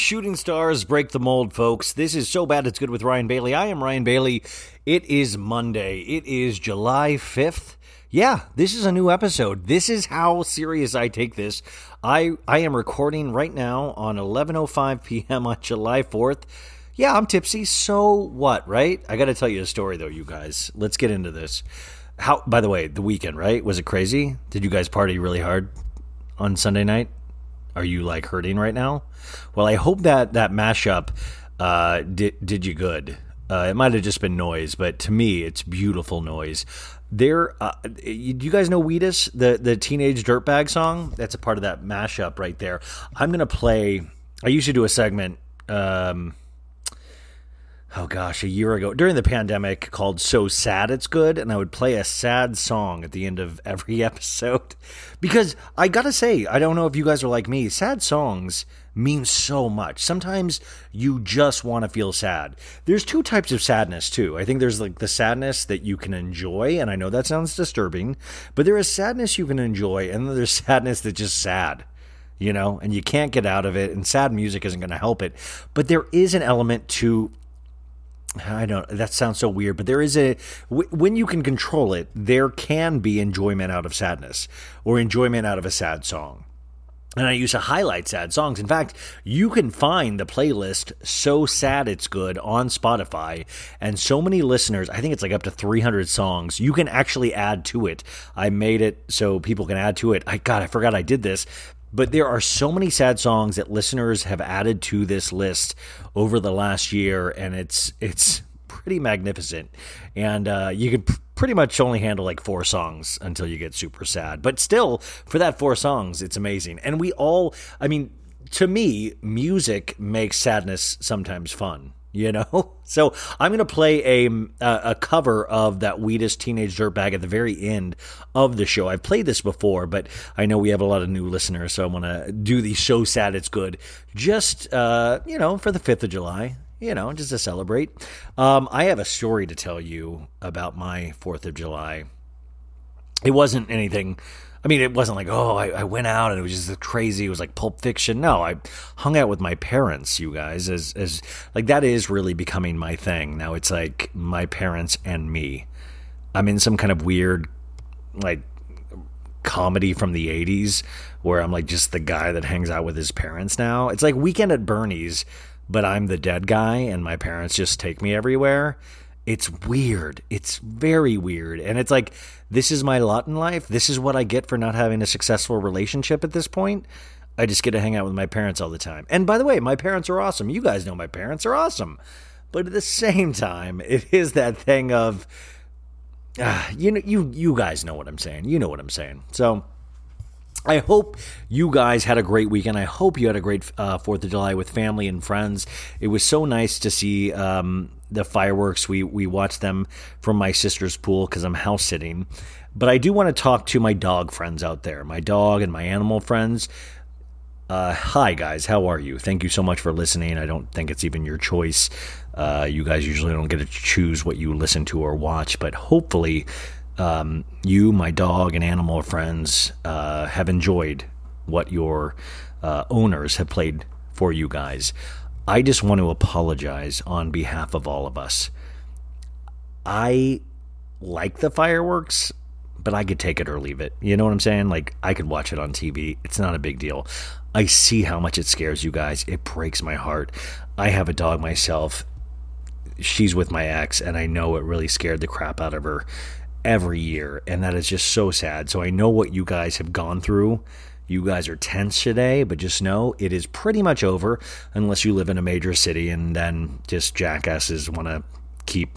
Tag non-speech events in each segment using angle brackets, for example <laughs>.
shooting stars break the mold, folks. This is So Bad It's Good with Ryan Bailey. I am Ryan Bailey. It is Monday. It is July 5th. Yeah, this is a new episode. This is how serious I take this. I I am recording right now on 11:05 p.m. on July 4th. Yeah, I'm tipsy. So what, right? I got to tell you a story though, you guys. Let's get into this. How by the way, the weekend, right? Was it crazy? Did you guys party really hard on Sunday night? Are you like hurting right now? Well, I hope that that mashup uh, did did you good. Uh, it might have just been noise, but to me, it's beautiful noise. There, uh, do you guys know Wheatus, the the teenage dirtbag song? That's a part of that mashup right there. I'm gonna play. I usually do a segment. Um, oh gosh, a year ago during the pandemic called So Sad It's Good, and I would play a sad song at the end of every <laughs> episode. Because I gotta say, I don't know if you guys are like me, sad songs mean so much. Sometimes you just want to feel sad. There's two types of sadness too. I think there's like the sadness that you can enjoy, and I know that sounds disturbing, but there is sadness you can enjoy, and then there's <laughs> sadness that's just sad you know, and you can't get out of it, and sad music isn't going to help it. But there is an element to I don't. That sounds so weird, but there is a when you can control it, there can be enjoyment out of sadness or enjoyment out of a sad song. And I used to highlight sad songs. In fact, you can find the playlist So Sad It's Good on Spotify. And so many listeners, I think it's like up to 300 songs, you can actually add to it. I made it so people can add to it. I God, I forgot I did this. But there are so many sad songs that listeners have added to this list over the last year, and it's it's pretty magnificent. And uh, you could pretty much only handle like four songs until you get super sad. But still, for that four songs, it's amazing. And we all, I mean, to me, music makes sadness sometimes fun you know? <laughs> So i'm going to play a, a cover of that Wheatus teenage dirtbag at the very end of the show. I've played this before but i know we have a lot of new listeners so i want to do the so sad it's good. Just uh, you know for the 5th of july you know just to celebrate. Um, i have a story to tell you about my 4th of july. It wasn't anything I mean, it wasn't like, oh, I, I, went out and it was just crazy. It was like Pulp Fiction. No, I hung out with my parents, you guys, as, as like that is really becoming my thing. Now it's like my parents and me. I'm in some kind of weird, like, comedy from the 80s where I'm like just the guy that hangs out with his parents now. It's like Weekend at Bernie's, but I'm the dead guy and my parents just take me everywhere. It's weird. It's very weird. And it's like, this is my lot in life. This is what I get for not having a successful relationship at this point. I just get to hang out with my parents all the time. And by the way, my parents are awesome. You guys know my parents are awesome. But at the same time, <laughs> it is that thing of, uh, you know, you you guys know what I'm saying. You know what I'm saying. So I hope you guys had a great weekend. I hope you had a great uh, Fourth of July with family and friends. It was so nice to see um, the fireworks. We we watched them from my sister's pool because I'm house sitting. But I do want to talk to my dog friends out there, my dog and my animal friends. Uh, hi guys, how are you? Thank you so much for listening. I don't think it's even your choice. Uh, you guys usually don't get to choose what you listen to or watch, but hopefully um, you, my dog, and animal friends uh, have enjoyed what your uh, owners have played for you guys. I just want to apologize on behalf of all of us. I like the fireworks, but I could take it or leave it. You know what I'm saying? Like, I could watch it on TV. It's not a big deal. I see how much it scares you guys. It breaks my heart. I have a dog myself. She's with my ex, and I know it really scared the crap out of her every year, and that is just so sad. So I know what you guys have gone through. You guys are tense today, but just know it is pretty much over unless you live in a major city and then just jackasses want to keep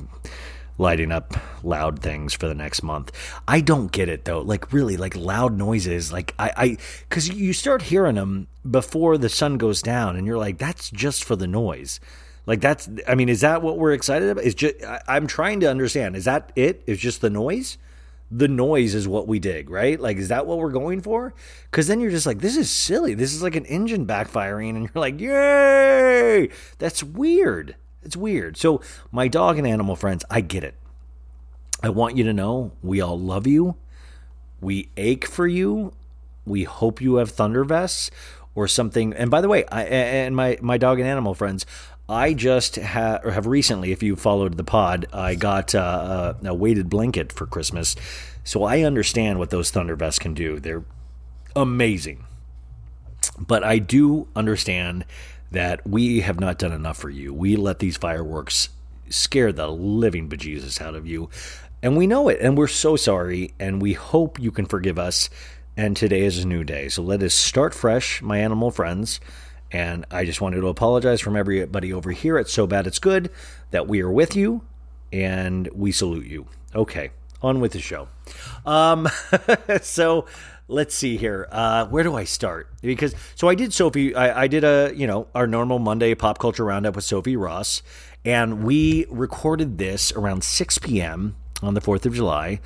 lighting up loud things for the next month. I don't get it though. Like really, like loud noises. Like I, I, because you start hearing them before the sun goes down, and you're like, that's just for the noise. Like that's, I mean, is that what we're excited about? Is just, I, I'm trying to understand. Is that it? Is just the noise? The noise is what we dig, right? Like, is that what we're going for? Because then you're just like, this is silly. This is like an engine backfiring, and you're like, yay! That's weird. It's weird. So, my dog and animal friends, I get it. I want you to know we all love you. We ache for you. We hope you have thunder vests or something. And by the way, I, and my my dog and animal friends, I just ha- have recently, if you followed the pod, I got uh, a, a weighted blanket for Christmas, so I understand what those thunder vests can do. They're amazing, but I do understand that we have not done enough for you. We let these fireworks scare the living bejesus out of you. And we know it, and we're so sorry, and we hope you can forgive us. And today is a new day. So let us start fresh, my animal friends. And I just wanted to apologize from everybody over here It's So Bad It's Good that we are with you and we salute you. Okay, on with the show. Um, <laughs> so let's see here. Uh, where do I start? Because so I did Sophie. I, I did a you know our normal Monday pop culture roundup with Sophie Ross, and we recorded this around 6 p.m. on the 4th of July.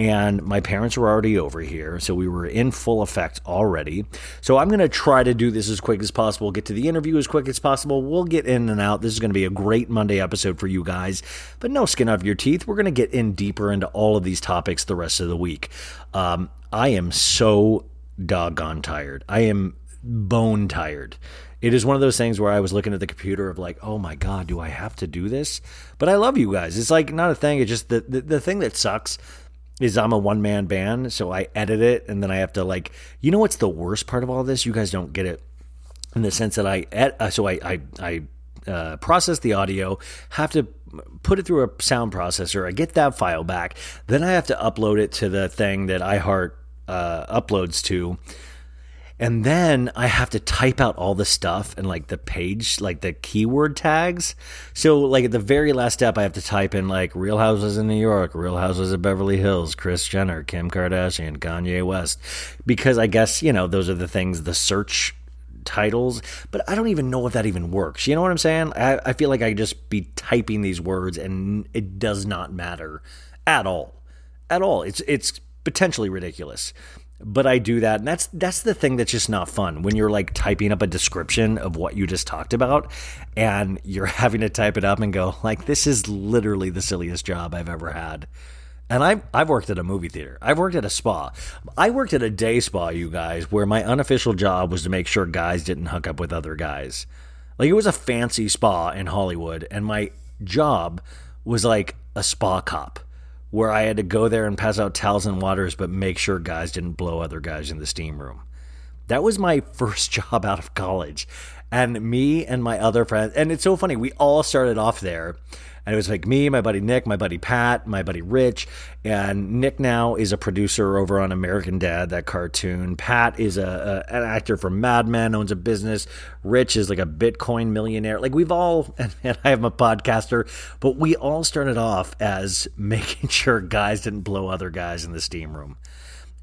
And my parents were already over here, so we were in full effect already. So I'm going to try to do this as quick as possible, get to the interview as quick as possible. We'll get in and out. This is going to be a great Monday episode for you guys, but no skin off your teeth. We're going to get in deeper into all of these topics the rest of the week. Um, I am so doggone tired. I am bone tired. It is one of those things where I was looking at the computer of like, oh my God, do I have to do this? But I love you guys. It's like not a thing. It's just the, the, the thing that sucks is I'm a one man band. So I edit it and then I have to like, you know what's the worst part of all this? You guys don't get it in the sense that I, ed- uh, so I, I, I, uh, process the audio, have to put it through a sound processor. I get that file back. Then I have to upload it to the thing that iHeart uh, uploads to. And then I have to type out all the stuff and like the page, like the keyword tags. So, like at the very last step, I have to type in like Real Houses in New York, Real Houses of Beverly Hills, Kris Jenner, Kim Kardashian, Kanye West. Because I guess, you know, those are the things, the search titles, but I don't even know if that even works. You know what I'm saying? I, I feel like I just be typing these words and it does not matter at all. At all. It's it's potentially ridiculous. But I do that, and that's that's the thing that's just not fun when you're like typing up a description of what you just talked about, and you're <laughs> having to type it up and go like, "This is literally the silliest job I've ever had." And I've, I've worked at a movie theater. I've worked at a spa. I worked at a day spa, you guys, where my unofficial job was to make sure guys didn't hook up with other guys. Like it was a fancy spa in Hollywood, and my job was like a spa cop, where I had to go there and pass out towels and waters, but make sure guys didn't blow other guys in the steam room. That was my <laughs> first job out of college. And me and my other friends, and it's so funny, we all started off there. And it was like me, my buddy Nick, my buddy Pat, my buddy Rich. And Nick now is a producer over on American Dad, that cartoon. Pat is a, a an actor from Mad Men, owns a business. Rich is like a Bitcoin millionaire. Like we've all, <laughs> and, and I am a podcaster, but we all started off as <laughs> making sure guys didn't blow other guys in the steam room.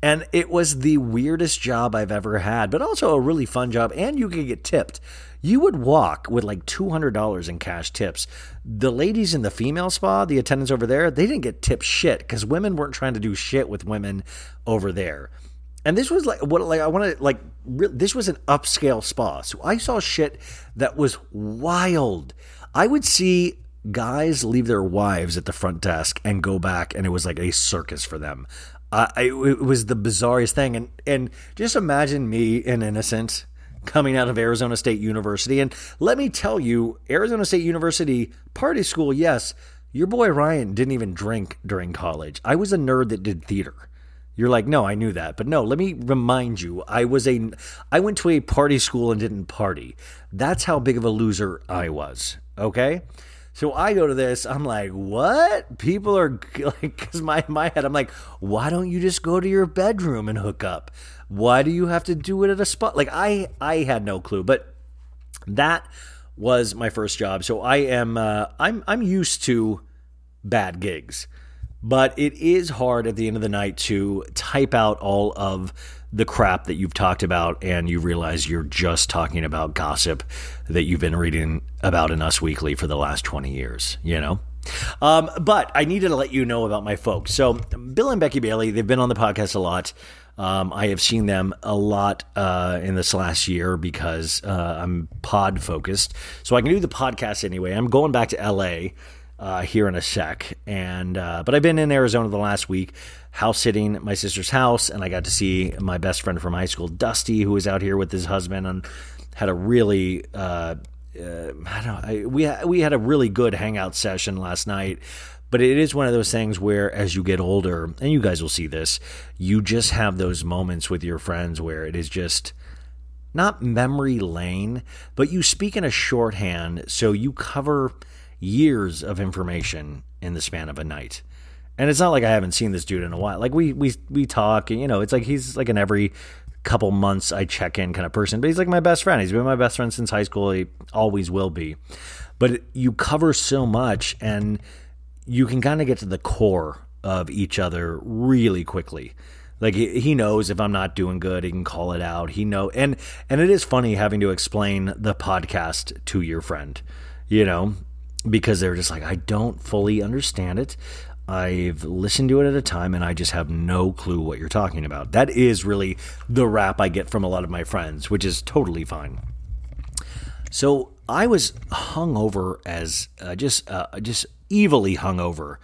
And it was the weirdest job I've ever had, but also a really fun job. And you could get tipped. You would walk with like $200 in cash tips. The ladies in the female spa, the attendants over there, they didn't get tipped shit because women weren't trying to do shit with women over there. And this was like what like I want to like re- this was an upscale spa. So I saw shit that was wild. I would see guys leave their wives at the front desk and go back and it was like a circus for them. Uh, it, it was the bizarrest thing and and just imagine me an innocent coming out of Arizona State University and let me tell you Arizona State University party school yes your boy Ryan didn't even drink during college. I was a nerd that did theater. You're like, no, I knew that. But no, let me remind you, I was a I went to a party school and didn't party. That's how big of a loser I was. Okay? So I go to this, I'm like, what? People are <laughs> like, because my my head, I'm like, why don't you just go to your bedroom and hook up? Why do you have to do it at a spot? Like I I had no clue, but that was my first job. So I am uh, I'm I'm used to bad gigs, but it is hard at the end of the night to type out all of the crap that you've talked about and you realize you're just talking about gossip that you've been reading about in Us Weekly for the last 20 years, you know? Um, but I needed to let you know about my folks. So, Bill and Becky Bailey, they've been on the podcast a lot. Um, I have seen them a lot uh, in this last year because uh, I'm pod focused. So I can do the podcast anyway. I'm going back to LA uh, here in a sec. And uh, but I've been in Arizona the last week, house sitting at my sister's house, and I got to see my best friend from high school, Dusty, who was out here with his husband, and had a really. Uh, uh, I don't. I, we we had a really good hangout session last night, but it is one of those things where, as you get older, and you guys will see this, you just have those moments with your friends where it is just not memory lane, but you speak in a shorthand, so you cover years of information in the span of a night. And it's not like I haven't seen this dude in a while. Like we we we talk, and you know, it's like he's like an every couple months I check in kind of person. But he's like my best friend. He's been my best friend since high school. He always will be. But you cover so much, and you can kind of get to the core of each other really quickly. Like he knows if I'm not doing good, he can call it out. He know and and it is funny having to explain the podcast to your friend, you know, because they're just like I don't fully understand it. I've listened to it at a time and I just have no clue what you're talking about. That is really the rap I get from a lot of my friends, which is totally fine. So I was hungover as uh, just uh, just evilly hungover.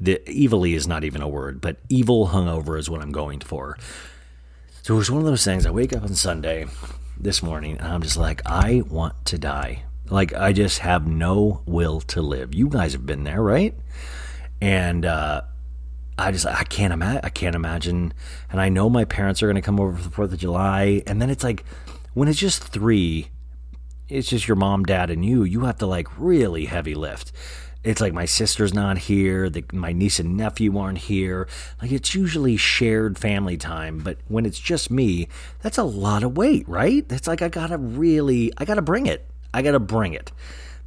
The evilly is not even a word, but evil hungover is what I'm going for. So it was one of those things. I wake up on Sunday this morning and I'm just like, I want to die. Like I just have no will to live. You guys have been there, right? And uh, I just I can't imagine. I can't imagine. And I know my parents are going to come over for the Fourth of July, and then it's like when it's just three, it's just your mom, dad, and you. You have to like really heavy lift. It's like my sister's not here, the, my niece and nephew aren't here. Like it's usually shared family time, but when it's just me, that's a lot of weight, right? It's like I gotta really, I gotta bring it. I gotta bring it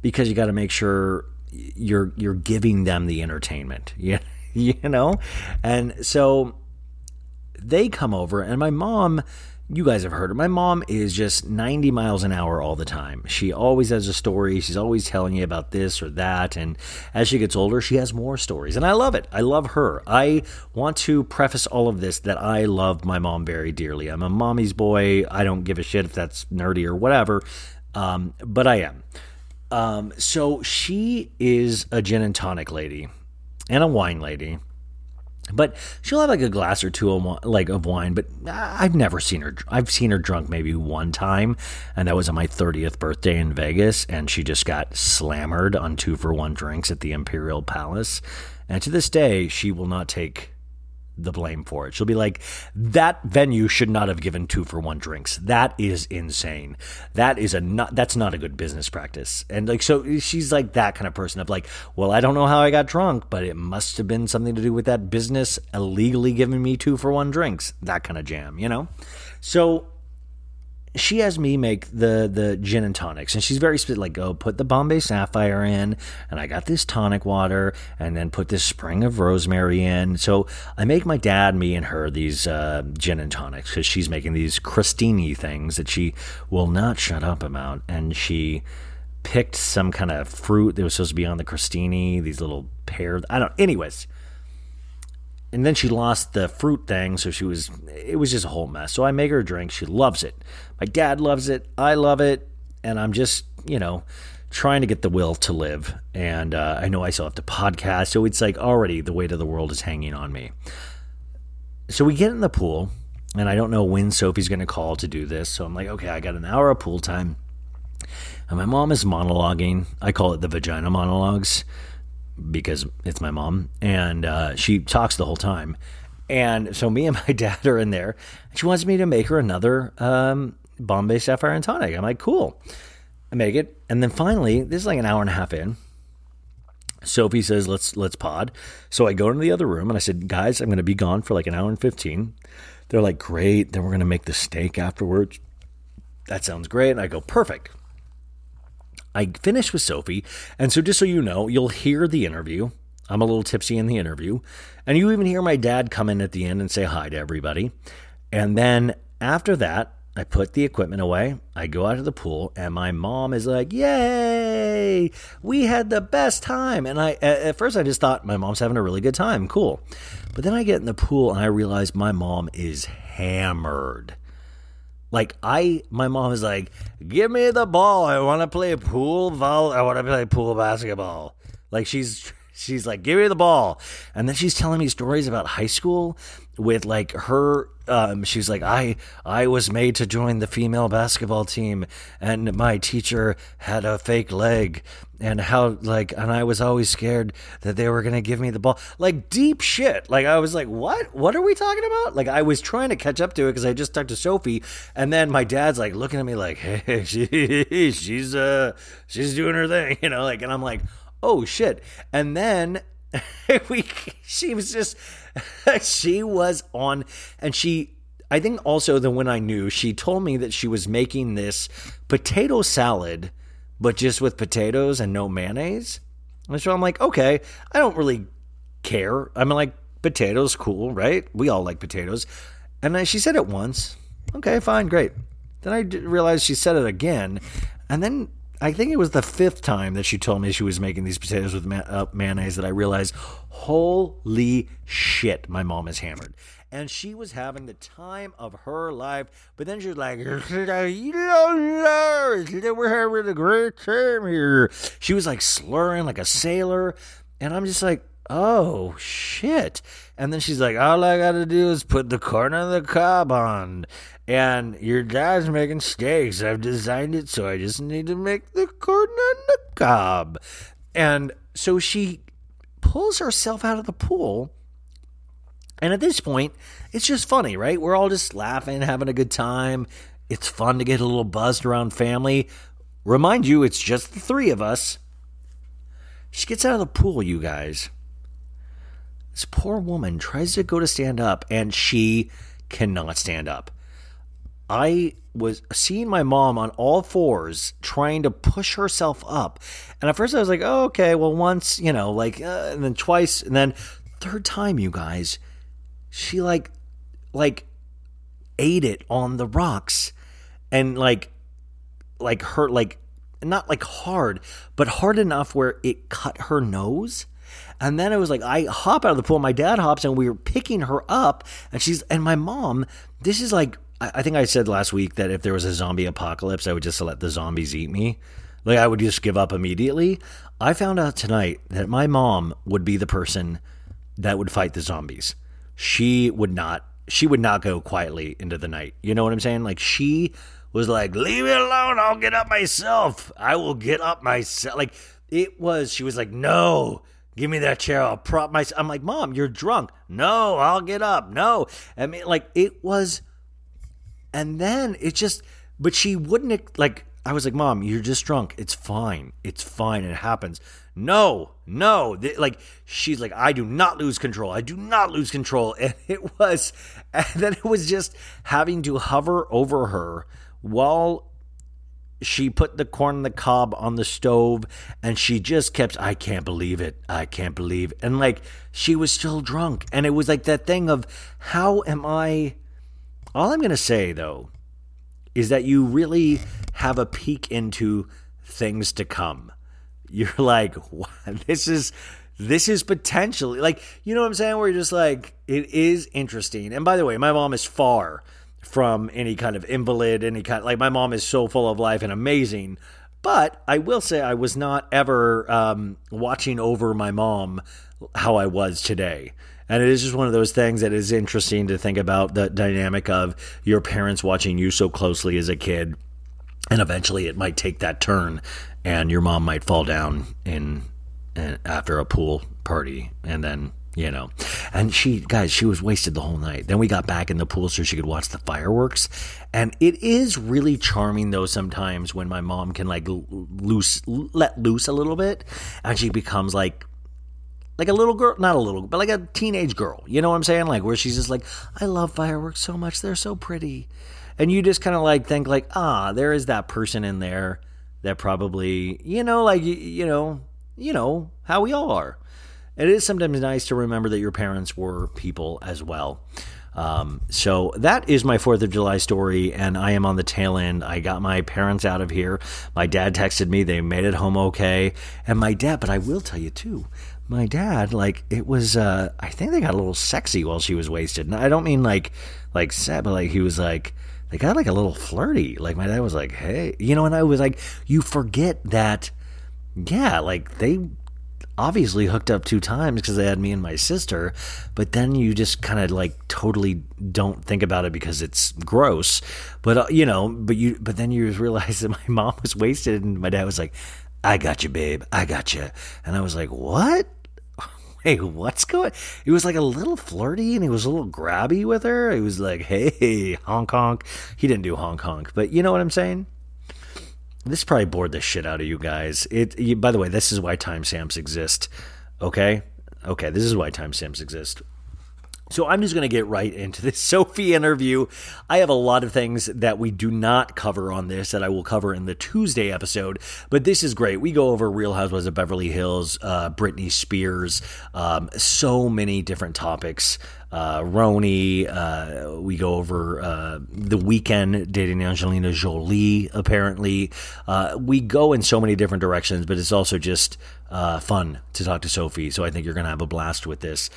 because you got to make sure you're you're giving them the entertainment. <laughs> Yeah, you know, and so they come over, and my mom. You guys have heard her. My mom is just 90 miles an hour all the time. She always has a story. She's always telling you about this or that. And as she gets older, she has more stories. And I love it. I love her. I want to preface all of this that I love my mom very dearly. I'm a mommy's boy. I don't give a shit if that's nerdy or whatever, um, but I am. Um, so she is a gin and tonic lady and a wine lady. But she'll have like a glass or two of like of wine, but I've never seen her. I've seen her drunk maybe one time, and that was on my thirtieth birthday in Vegas, and she just got slammered on two for one drinks at the Imperial Palace. And to this day, she will not take the blame for it. She'll be like, that venue should not have given two for one drinks. That is insane. That is a not, that's not a good business practice. And like, so she's like that kind of person of like, well, I don't know how I got drunk, but it must have been something to do with that business illegally giving me two for one drinks. That kind of jam, you know? So she has me make the the gin and tonics. And she's very specific like go put the bombay sapphire in and i got this tonic water and then put this spring of rosemary in. So i make my dad me and her these uh, gin and tonics because she's making these crostini things that she will not shut up about. And she picked some kind of fruit that was supposed to be on the crostini these little pears i don't anyways. And then she lost the fruit thing so she was it was just a whole mess. So i make her a drink. She loves it my dad loves it. I love it. And i'm just you know trying to get the will to live. And uh, i know i still have to podcast. So it's like already the weight of the world is hanging on me. So we get in the pool and i don't know when sophie's going to call to do this. So i'm like okay i got an hour of pool time. And my mom is monologuing. I call it the vagina monologues because it's my mom, and uh, she talks the whole time. And so me and <laughs> my dad are in there. She wants me to make her another um, Bombay Sapphire and Tonic. I'm like, cool. I make it, and then finally, this is like an hour and a half in. Sophie says, "Let's let's pod." So I go into the other room and I said, "Guys, I'm going to be gone for like an hour and 15." They're like, "Great." Then we're going to make the steak afterwards. That sounds great. And I go, "Perfect." I finish with Sophie. And so, just so you know, you'll hear the interview. I'm a little tipsy in the interview. And you even hear my dad come in at the end and say hi to everybody. And then after that, I put the equipment away. I go out to the pool, and my mom is like, "Yay! We had the best time!" And I, at first, I just thought my mom's having a really good time. Cool. But then I get in the pool, and I realize my mom is hammered. Like I, my mom is like, "Give me the ball. I want to play pool vol. I want to play pool basketball." Like she's she's like, give me the ball. And then she's telling me stories about high school with like her um, she's like I I was made to join the female basketball team and my teacher had a fake leg and how like and I was always scared that they were going to give me the ball. Like deep shit. Like I was like what? What are we talking about? Like I was trying to catch up to it cuz I just talked to Sophie and then my dad's like looking at me like <laughs> hey she, she's uh she's doing her thing <laughs> you know like and I'm like oh shit and then <laughs> we she was just <laughs> she was on and she I think also the when I knew she told me that she was making this potato salad but just with potatoes and no mayonnaise. And so I'm like, okay, I don't really care. I mean like potatoes cool, right? We all like potatoes. And then she said it once. Okay, fine, great. Then I realized she said it again. And then I think it was the fifth time that she told me she was making these potatoes with ma- uh, mayonnaise that I realized, holy shit, my mom is hammered. And she was having the time of her life. But then she was like, you know, we're having a great time here. She was like slurring like a sailor. And I'm just like, oh shit. And then she's like, all I got to do is put the corn on the cob on. And your dad's making steaks. I've designed it, so I just need to make the corn on the cob. And so she pulls herself out of the pool. And at this point, it's just funny, right? We're all just laughing, having a good time. It's fun to get a little buzzed around family. Remind you, it's just the three of us. She gets out of the pool, you guys. This poor woman tries to go to stand up and she cannot stand up. I was seeing my mom on all fours trying to push herself up. And at first I was like, oh, okay, well, once, you know, like, uh, and then twice. And then third time, you guys, she like, like, ate it on the rocks and like, like her, like, not like hard, but hard enough where it cut her nose. And then it was like I hop out of the pool, my dad hops, and we were picking her up, and she's and my mom. This is like I think I said last week that if there was a zombie apocalypse, I would just let the zombies eat me. Like I would just give up immediately. I found out tonight that my mom would be the person that would fight the zombies. She would not. She would not go quietly into the night. You know what I'm saying? Like she was like, "Leave me alone. I'll get up myself. I will get up myself." Like it was. She was like, "No." Give me that chair. I'll prop myself. I'm like, Mom, you're drunk. No, I'll get up. No. I mean, like, it was. And then it just, but she wouldn't, like, I was like, Mom, you're just drunk. It's fine. It's fine. It happens. No, no. Like, she's like, I do not lose control. I do not lose control. <laughs> And it was, and then it was just having to hover over her while she put the corn on the cob on the stove and she just kept i can't believe it i can't believe and like she was still drunk and it was like that thing of how am i all i'm going to say though is that you really have a peek into things to come. <laughs> You're like <laughs> this is this is potentially like you know what i'm saying? Where you're just like it is interesting. And by the way my mom is far from any kind of invalid, any kind like my mom is so full of life and amazing. But I will say I was not ever um, watching over my mom how I was today. And it is just one of those things that is interesting to think about the dynamic of your parents watching you so closely as a kid. And eventually it might take that turn and your mom might fall down in, in after a pool party and then you know. And she, guys, she was wasted the whole night. Then we got back in the pool so she could watch the fireworks. And it is really charming though sometimes when my mom can like loose, let loose a little bit, and she becomes like. Like a little girl, not a little, but like a teenage girl. You know what I'm saying? Like where she's just like, I love fireworks so much. They're so pretty. And you just kind of like think like, ah, there is that person in there that probably, you know, like, you know, you know, how we all are it is sometimes nice to remember that your parents were people as well. Um, so that is my Fourth of July story, and I am on the tail end. I got my parents out of here. My dad texted me; they made it home okay. And my dad, but I will tell you too, my dad, like it was. Uh, I think they got a little sexy while she was wasted. And I don't mean like like sad, but like he was like they got like a little flirty. Like my dad was like, "Hey," you know, and I was like, "You forget that." Yeah, like they obviously hooked up two times because they had me and my sister, but then you just kind of like totally don't think about it because it's gross. But uh, you know, but you but then you <laughs> realize that my <laughs> mom was wasted and my dad was like, "I got you, babe. I got you." And I was like, "What?" Hey, what's going? He was like a little flirty and he was a little grabby with her. He was like, "Hey, honk honk." He didn't do honk honk, but you know what I'm saying. This probably bored the shit out of you guys. It. You, by the way, this is why timestamps exist. Okay, okay. This is why timestamps exist. So I'm just going to get right into this <laughs> Sophie interview. I have a lot of things that we do not cover on this that I will cover in the Tuesday episode, but this is great. We go over Real Housewives of Beverly Hills, uh, Britney Spears, um, so many different topics. Uh, Roni, uh, we go over uh, the Weeknd dating Angelina Jolie, apparently. Uh, we go in so many different directions, but it's also just uh, fun to talk to Sophie. So I think you're going to have a blast with this.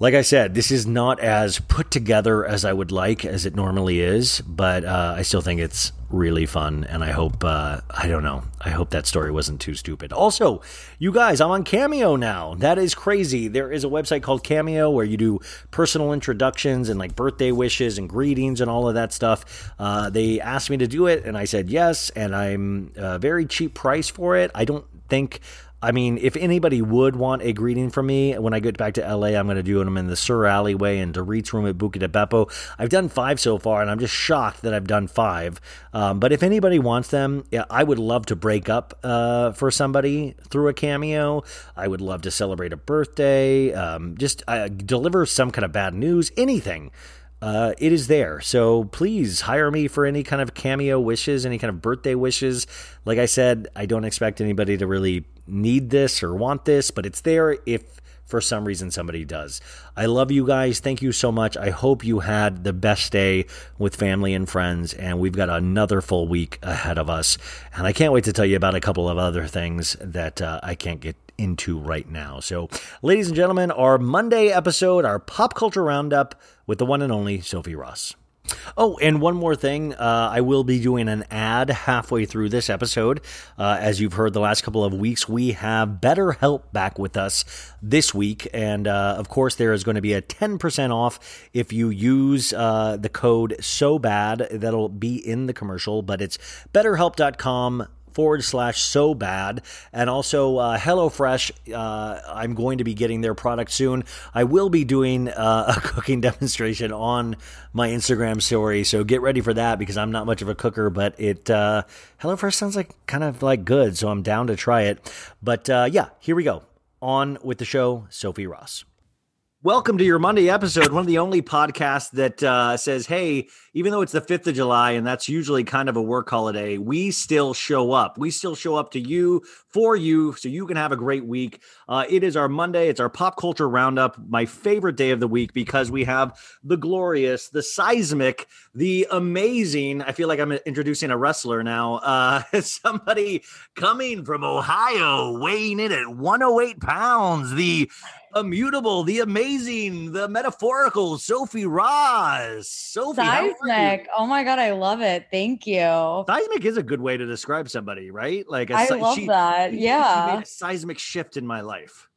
Like I said, this is not as put together as I would like as it normally is, but uh, I still think it's really fun, and I hope uh, I don't know. I hope that story wasn't too stupid. Also, you guys, I'm on Cameo now. That is crazy. There is a website called Cameo where you do personal introductions and like birthday wishes and greetings and all of that stuff. Uh, they asked me to do it, and I said yes, and I'm a very cheap price for it. I don't think I mean, if anybody would want a greeting from me when I get back to LA, I'm going to do them in the Sur alleyway and Dorit's room at Buca de Beppo. I've done five so far, and I'm just shocked that I've done five. Um, but if anybody wants them, yeah, I would love to break up uh, for somebody through a cameo. I would love to celebrate a birthday, um, just uh, deliver some kind of bad news, anything. Uh, it is there. So please hire me for any kind of cameo wishes, any kind of birthday wishes. Like I said, I don't expect anybody to really need this or want this, but it's there if for some reason somebody does. I love you guys. Thank you so much. I hope you had the best day with family and friends, and we've got another full week ahead of us. And I can't wait to tell you about a couple of other things that uh, I can't get into right now. So, ladies and gentlemen, our Monday episode, our pop culture roundup with the one and only Sophie Ross. Oh, and one more thing. Uh, I will be doing an ad halfway through this episode. Uh, as you've heard the last couple of weeks, we have BetterHelp back with us this week. And uh, of course, there is going to be a 10% off if you use uh, the code So Bad. That'll be in the commercial, but it's betterhelp.com forward slash so bad. And also, uh, HelloFresh, uh, I'm going to be getting their product soon. I will be doing uh, <laughs> a cooking demonstration on my Instagram story. So get ready for that because I'm not much of a cooker, but it, uh, HelloFresh sounds like kind of like good. So I'm down to try it. But uh, yeah, here we go. On with the show, Sophie Ross. Welcome to your Monday episode, one of the only podcasts that uh, says, hey, even though it's the 5th of July and that's usually kind of a work holiday, we still show up. We still show up to you, for you, so you can have a great week. Uh, it is our Monday. It's our pop culture roundup, my favorite day of the week because we have the glorious, the seismic, the amazing. I feel like I'm introducing a wrestler now. Uh, <laughs> somebody coming from Ohio, weighing in at 108 pounds, the immutable, the amazing, the metaphorical Sophie Ross. Sophie, seismic. Oh my god, I love it. Thank you. Seismic is a good way to describe somebody, right? Like a, I love she, that. she- Yeah. she made a seismic shift in my life.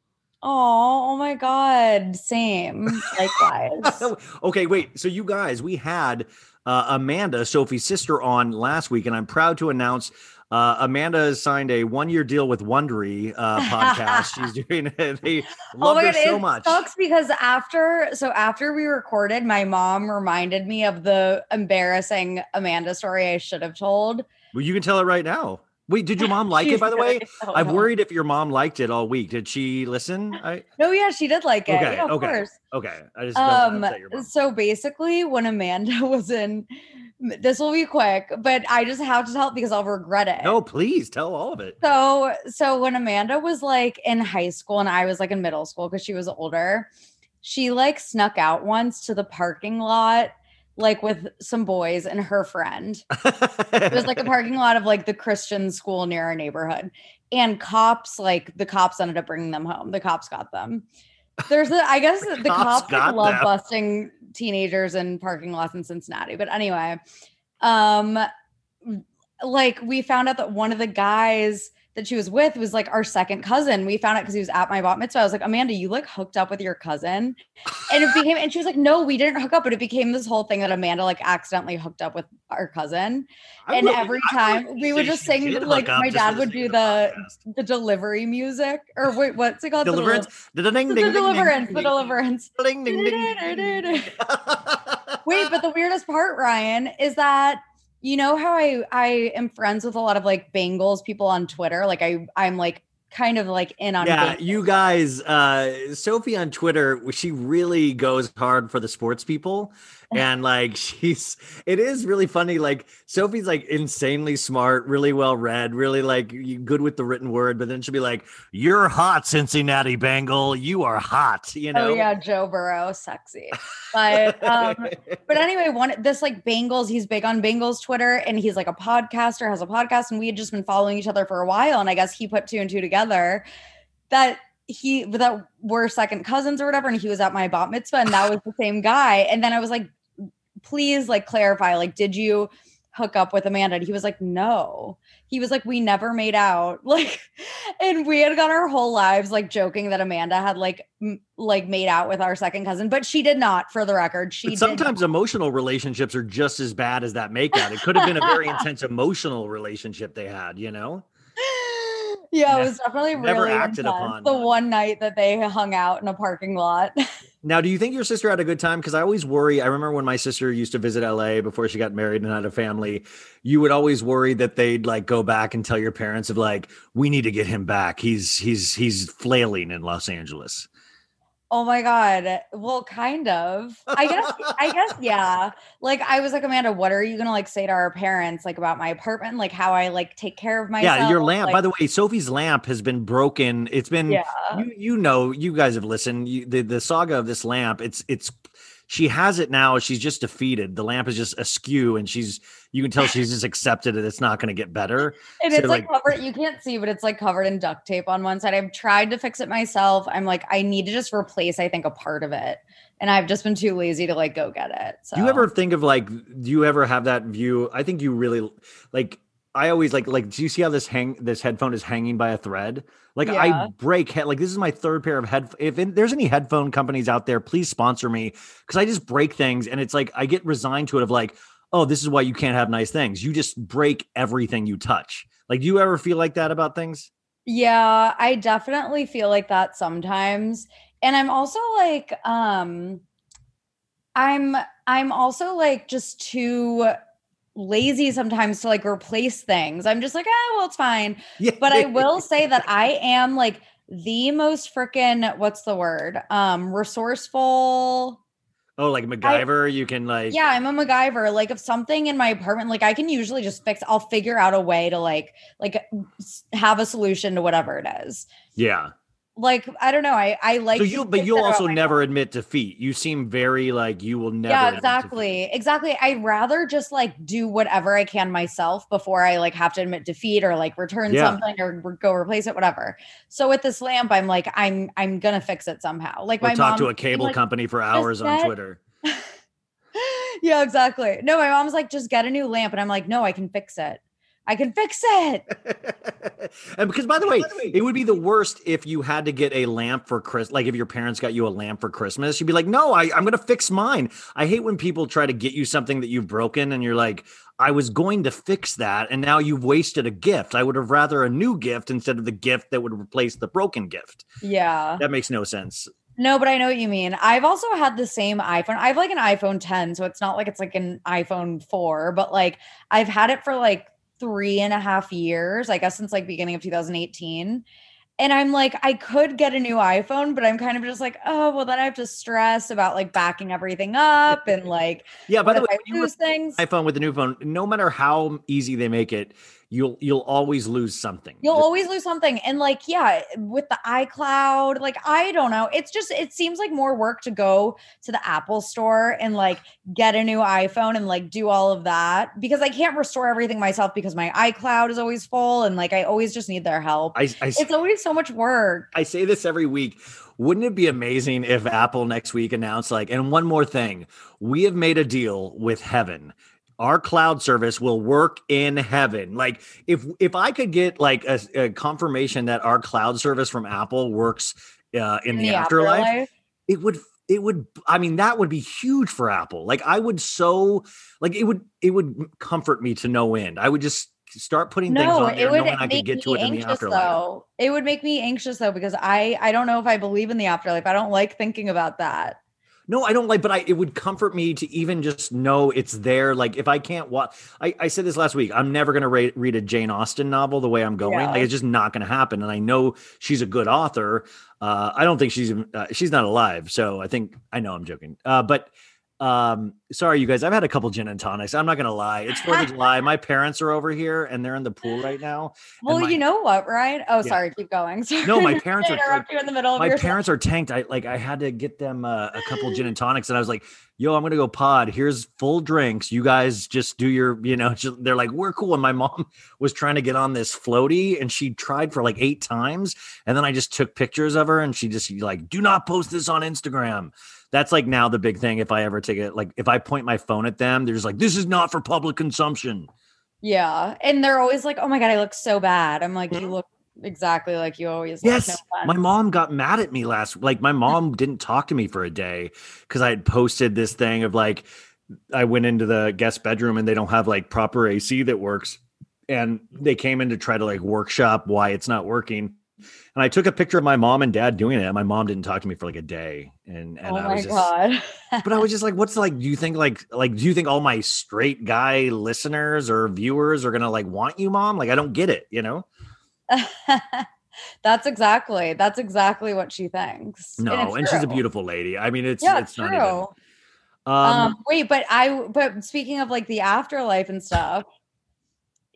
Oh, oh my god. Same. <laughs> Likewise. okay, wait. So you guys, we had uh, Amanda, Sophie's sister, on last week, and I'm proud to announce. Uh, Amanda has signed a one-year deal with Wondery uh, podcast. She's <laughs> doing it. They Oh love my her god, so it much. sucks because after so after we recorded, my mom reminded me of the embarrassing Amanda story I should have told. Well, you can tell it right now. Wait, did your mom like it? <laughs> By the way. Oh, I'm no. worried if your mom liked it all week. Did she listen? I No, yeah, she did like it. Okay, yeah, of okay. course. okay. I just Um, so basically, when Amanda <laughs> was in, this will be quick, but I just have to tell it because I'll regret it. No, please tell all of it. So, so when Amanda was like in high school and I was like in middle school because she was older, she like snuck out once to the parking lot, like with some boys and her friend. It was like a parking lot of like the Christian school near our neighborhood. And cops, like the cops ended up bringing them home. The cops got them. There's a, I guess the, cops cops, like, love them. busting teenagers in parking lots in Cincinnati. But anyway, um, like we found out that one of the guys that she was with was like our second cousin. We found out because he was at my bat mitzvah. I was like, Amanda, you like hooked up with your cousin. And it became, and she was like, no, we didn't hook up, but it became this whole thing that Amanda like accidentally hooked up with our cousin. I and would- every I time we would just sing, like my dad would do to the the delivery music, or wait, what's it called? The deli- Deliverance. The ding, The, deliverance. The deliverance. Wait, but the weirdest part, Ryan, is that you know how I I am friends with a lot of like Bengals people on Twitter. Like I I'm like kind of like in on yeah, Bengals. you guys, uh, Sophie on Twitter, she really goes hard for the sports people. And like <laughs> she's it is really funny. Like Sophie's like insanely smart, really well read, really like good with the written word, but then she'll be like, You're hot, Cincinnati Bengal. You are hot, you know. Oh yeah, Joe Burrow, sexy. But um but <laughs> anyway, one this like Bengals, he's big on Bengals Twitter and he's like a podcaster, has a podcast, and we had just been following each other for a while. And I guess he put two and two together that he that we're second cousins or whatever, and he was at my bat mitzvah, and that was the same guy. And then I was like, please like clarify, like, did you hook up with Amanda? And he was like, no. He was like, we never made out. <laughs> Like, and we had gone our whole lives like joking that Amanda had like m- like made out with our second cousin, but she did not, for the record. She sometimes emotional relationships are just as bad as that makeout. It could have been a very intense <laughs> emotional relationship they had, you know? yeah, it was definitely never really acted intense. upon uh, the one. one night that they hung out in a parking lot. <laughs> Now, do you think your sister had a good time? Because I always worry. I remember when my sister used to visit LA before she got married and had a family. You would always worry that they'd like go back and tell your parents of like, we need to get him back. He's he's he's flailing in Los Angeles. Oh my god. Well, kind of. I guess I <laughs> guess yeah. Like I was like, Amanda, what are you gonna like say to our parents like about my apartment? Like how I like take care of myself. yeah, your lamp. Like, by the way, Sophie's lamp has been broken. It's been Yeah. you you know you guys have listened. You, the the saga of this lamp. It's it's she has it now. She's just defeated. The lamp is just askew, and she's you can tell <laughs> she's just accepted it. It's not going to get better. And So, it's like, like- covered, you can't see, but it's like covered in duct tape on one side. I've tried to fix it myself. I'm like, I need to just replace, I think, a part of it. And I've just been too lazy to like go get it. So Do you ever think of like, do you ever have that view? I think you really like. I always like like. Do you see how this hang this headphone is hanging by a thread? Like I break head. Like this is my third pair of head. If in, there's any headphone companies out there, please sponsor me because I just break things and it's like I get resigned to it. Of like, oh, this is why you can't have nice things. You just break everything you touch. Like, do you ever feel like that about things? Yeah, I definitely feel like that sometimes. And I'm also like um I'm I'm also like just too lazy sometimes to like replace things. I'm just like, "Ah, well, it's fine." Yeah, But I will say that I am like the most freaking what's the word? Um resourceful. Oh, like MacGyver, you can like. Yeah, I'm a MacGyver. Like if something in my apartment, like I can usually just fix, I'll figure out a way to like like have a solution to whatever it is. Yeah. Like I don't know. I I like so you, but you'll also never admit defeat. You seem very like you will never. yeah exactly exactly i'd rather just like do whatever i can myself before i like have to admit defeat or like return Yeah. something or go replace it whatever so with this lamp i'm like i'm i'm gonna fix it somehow like Or my talk mom to a cable like, company for hours on Twitter. <laughs> yeah exactly no my mom's like just get a new lamp and i'm like no i can fix it i can fix it <laughs> and because by the way, it would be the worst if you had to get a lamp for Chris. Like if your parents got you a lamp for Christmas, you'd be like, "No, I, I'm going to fix mine." I hate when people try to get you something that you've broken, and you're like, "I was going to fix that, and now you've wasted a gift. I would have rather a new gift instead of the gift that would replace the broken gift." yeah That makes no sense. No, but I know what you mean. I've also had the same iPhone. I have like an iPhone 10, so it's not like it's like an iPhone 4, but like I've had it for like three and a half years, I guess since like beginning of 2018. And I'm like, I could get a new iPhone, but I'm kind of just like, oh, well, then I have to stress about like backing everything up and like, Yeah. By the way, I lose things? iPhone with the new phone, no matter how easy they make it, you'll you'll always lose something. You'll always lose something. And like, yeah, with the iCloud, like, I don't know. It's just, it seems like more work to go to the Apple store and like get a new iPhone and like do all of that because I can't restore everything myself because my iCloud is always full and like I always just need their help. I, I, it's always so much work. I say this every week. Wouldn't it be amazing if Apple next week announced like, and one more thing, we have made a deal with heaven. Our cloud service will work in heaven. Like if if I could get like a, a confirmation that our cloud service from Apple works uh, in, the, afterlife, it would it would i mean that would be huge for apple like i would so like it would it would comfort me to no end i would just start putting things No, on there it would knowing i make could get to it in the anxious afterlife though. It would make me anxious though because I I don't know if I believe in the afterlife. I don't like thinking about that. No i don't like but i it would comfort me to even just know it's there. Like if i can't watch i, I said this last week i'm never going to re- read a jane austen novel the way i'm going. Yeah. like it's just not going to happen and i know she's a good author. Uh i don't think she's uh, she's not alive so i think i know i'm joking. Uh but um sorry you guys i've had a couple gin and tonics i'm not gonna lie it's fourth of <laughs> july my parents are over here and they're in the pool right now Well, my- you know what, Ryan? Oh, Yeah. sorry, keep going. Sorry. No, my parents <laughs> are- interrupt you in the middle of my your parents are tanked. I like I had to get them uh, a couple gin and tonics, and I was like, "Yo, I'm gonna go pod. Here's full drinks. You guys just do your, you know." Just, they're like, "We're cool." And my mom <laughs> was trying to get on this floaty, and she tried for like eight times, and then I just took pictures of her, and she just like, "Do not post this on Instagram." That's like now the big thing. If I ever take it, like if I point my phone at them, they're just like, "This is not for public consumption." Yeah, and they're always like, "Oh my god, I look so bad." I'm like, "You mm-hmm. look exactly like you always." Yes, No my mom got mad at me last. Like my mom didn't talk to me for a day because I had posted this thing of like I went into the guest bedroom and they don't have like proper AC that works, and they came in to try to like workshop why it's not working. And I took a picture of my mom and dad doing it. And my mom didn't talk to me for like a day, and and oh I was just, god. but I was just like, <laughs> what's like? Do you think like like do you think all my straight guy listeners or viewers are gonna like want you, mom? Like I don't get it, you know. <laughs> that's exactly that's exactly what she thinks. No, it's and, she's a beautiful lady. I mean, it's yeah, it's true. not even. Um, Um, wait, but I but speaking of like the afterlife and stuff,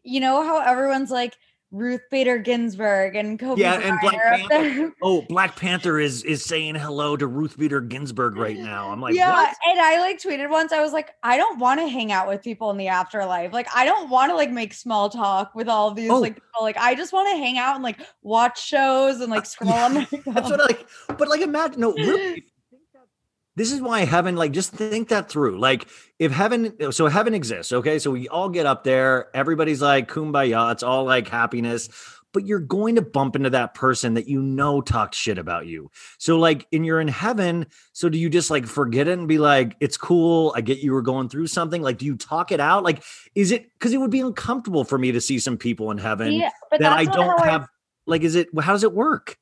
you know how everyone's like Ruth Bader Ginsburg and Kobe Yeah, and Black Bryant are up Panther. <laughs> oh, Black Panther is is saying hello to Ruth Bader Ginsburg right now. I'm like, yeah, what? and I like tweeted once. I was like, I don't want to hang out with people in the afterlife. Like, I don't want to like make small talk with all these Oh. like people. Like, I just want to hang out and like watch shows and like uh, scroll on my phone. <laughs> That's what I like. But like, imagine no. Really, if you think that- this is why heaven. Like, just think that through. Like, if heaven, so heaven exists. Okay, so we all get up there. Everybody's like kumbaya. It's all like happiness. But you're going to bump into that person that you know talked shit about you. So like, and you're in heaven. So do you just like forget it and be like, it's cool. I get you were going through something. Like, do you talk it out? Like, is it because it would be uncomfortable for me to see some people in heaven yeah, that I don't how I have? Like, is it? How does it work?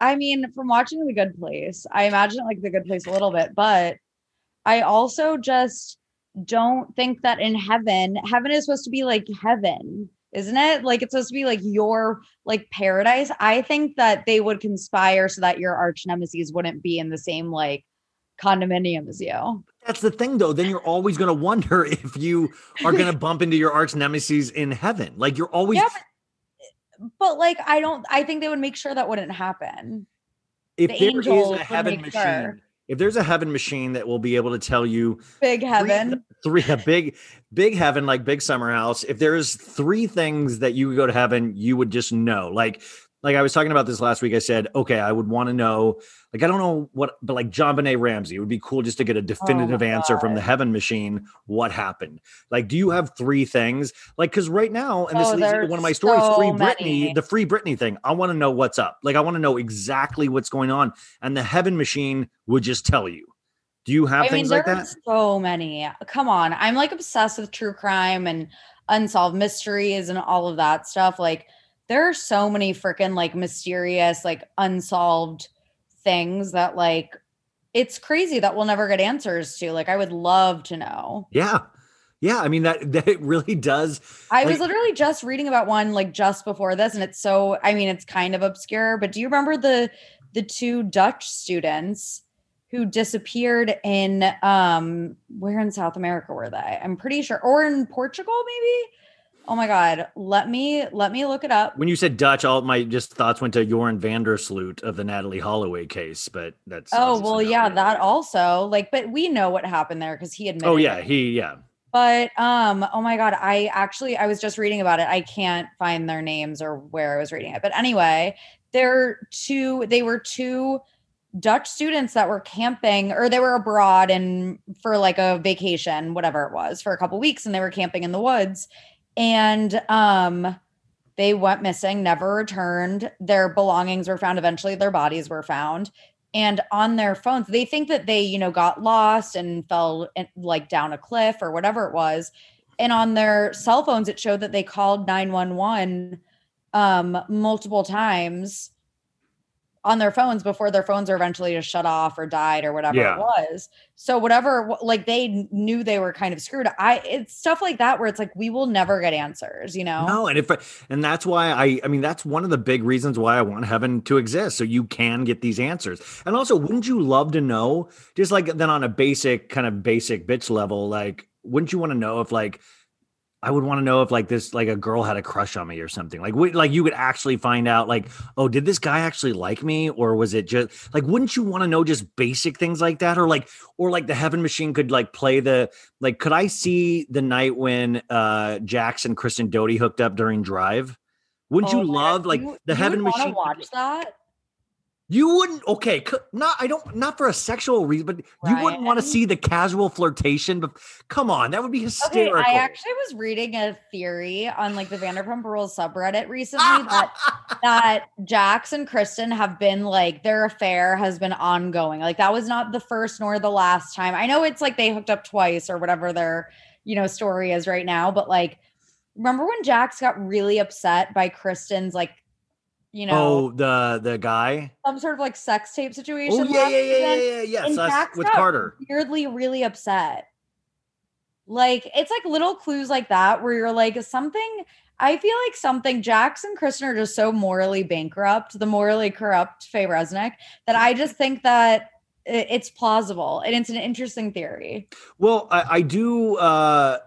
I mean, from watching The Good Place, I imagine like The Good Place a little bit, but I also just don't think that in heaven, heaven is supposed to be like heaven, isn't it? Like it's supposed to be like your like paradise. I think that they would conspire so that your arch nemesis wouldn't be in the same like condominium as you. That's the thing, though. Then you're always going to wonder <laughs> if you are going <laughs> to bump into your arch nemesis in heaven. Like you're always, Yeah, But like I don't I think they would make sure that wouldn't happen. if the there is a heaven machine, sure. if there's a heaven machine that will be able to tell you Big three- heaven. <laughs> three, a big, big heaven, like big summer house. If there's three things that you go to heaven, you would just know. Like, like I was talking about this last week. I said, okay, I would want to know. Like, I don't know what, but like JonBenét Ramsey, it would be cool just to get a oh definitive answer from the heaven machine. What happened? Like, do you have three things? Like, because right now, and this Oh, leads into one of my stories, so Free Britney, many. the Free Britney thing. I want to know what's up. Like, I want to know exactly what's going on, and the heaven machine would just tell you. Do you have I mean, things like there that? so many. Come on. I'm like obsessed with true crime and unsolved mysteries and all of that stuff. Like, there are so many freaking like mysterious, like unsolved things that like it's crazy that we'll never get answers to. Like, I would love to know. Yeah. Yeah. I mean, that, <laughs> that it really does. I was literally just reading about one like just before this, and it's so I mean, it's kind of obscure, but do you remember the the two Dutch students who disappeared in um where in South America were they? I'm pretty sure, or in Portugal, maybe. Oh my god, let me let me look it up. When you said Dutch, all my just thoughts went to Joran Vandersloot of the Natalee Holloway case, but that's Oh well, yeah, real. that also like, but we know what happened there because he admitted. Oh yeah, it. he yeah. But um, oh my god, I actually I was just reading about it. I can't find their names or where I was reading it. But anyway, they're two, they were two Dutch students that were camping or they were abroad and for like a vacation, whatever it was, for a couple weeks and they were camping in the woods and um they went missing, never returned. Their belongings were found eventually, their bodies were found. And on their phones, they think that they, you know, got lost and fell in, like down a cliff or whatever it was. And on their cell phones, it showed that they called 911 um multiple times on their phones before their phones are eventually just shut off or died or whatever Yeah. it was. So whatever like they knew they were kind of screwed. I it's stuff like that where it's like we will never get answers, you know. No, and if and that's why I I mean that's one of the big reasons why I want heaven to exist so you can get these answers. And also, wouldn't you love to know just like then on a basic kind of basic bitch level like wouldn't you want to know if like I would want to know if like this like a girl had a crush on me or something. Like would like you could actually find out like oh did this guy actually like me or was it just like wouldn't you want to know just basic things like that or like or like the heaven machine could like play the like could I see the night when uh Jackson Kristen Doute hooked up during Drive? Wouldn't Oh you love like you- the you heaven machine? watch that? You wouldn't okay, not I don't not for a sexual reason, but you wouldn't want to see the casual flirtation. But come on, that would be hysterical. Okay. I actually was reading a theory on like the Vanderpump Rules subreddit recently that <laughs> that Jax and Kristen have been like their affair has been ongoing. Like that was not the first nor the last time. I know it's like they hooked up twice or whatever their, you know, story is right now, but like remember when Jax got really upset by Kristen's like, you know, oh, the the guy. some sort of like sex tape situation? Oh yeah, yeah, yeah, season? yeah, yeah. Yes, us with Carter. weirdly really upset. Like it's like little clues like that where you're like something. I feel like something Jax and Kristen are just so morally bankrupt, the morally corrupt Faye Resnick, that I just think that it's plausible and it's an interesting theory. Well, I, I do. uh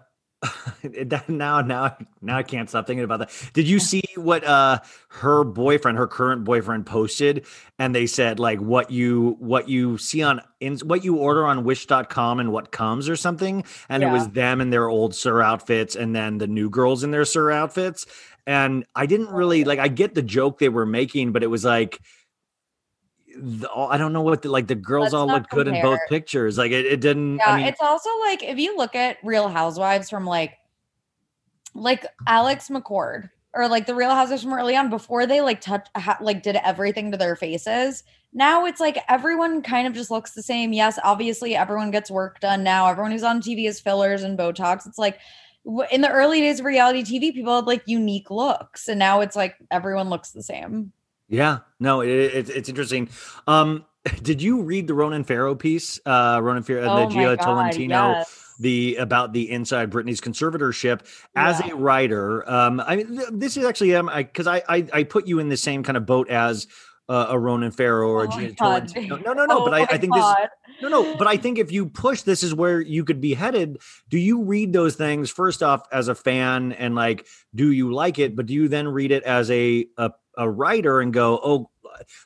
<laughs> now, now, now, I can't stop thinking about that. Did you see what uh her boyfriend, her current boyfriend, posted? And they said like what you what you see on in what you order on Wish.com and what comes or something. And it was them in their old SUR outfits, and then the new girls in their SUR outfits. And I didn't really like. I get the joke they were making, but it was like. The, I don't know what the, like the girls Let's all looked good in both pictures. Like it, it didn't. Yeah, I mean, it's also like if you look at Real Housewives from like like Alex McCord or like the Real Housewives from early on before they like touch ha- like did everything to their faces. Now it's like everyone kind of just looks the same. Yes, obviously everyone gets work done now. Everyone who's on TV is fillers and Botox. It's like in the early days of reality TV, people had like unique looks, and now it's like everyone looks the same. Yeah, no, it, it, it's interesting. Um, <laughs> did you read the Ronan Farrow piece? Uh, Ronan Farrow, Oh Jia God, Tolentino, yes. the about the inside Britney's conservatorship. As Yeah. a writer, um, I mean, th- this is actually um, because I, I I put you in the same kind of boat as uh, a Ronan Farrow or a Oh Jia God, Tolentino. No, no, no, Oh but I, I think this. No, no, but I think if you push, this is where you could be headed. Do you read those things first off as a fan and like, do you like it? But do you then read it as a a, a writer and go, oh,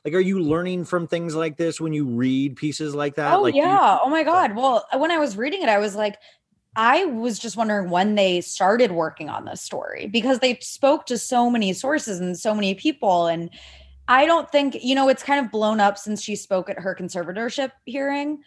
like, are you learning from things like this when you read pieces like that? Oh like, do you- yeah. oh my god. Well, uh, when I was reading it, I was like, I was just wondering when they started working on this story because they spoke to so many sources and so many people. And I don't think, you know, it's kind of blown up since she spoke at her conservatorship hearing,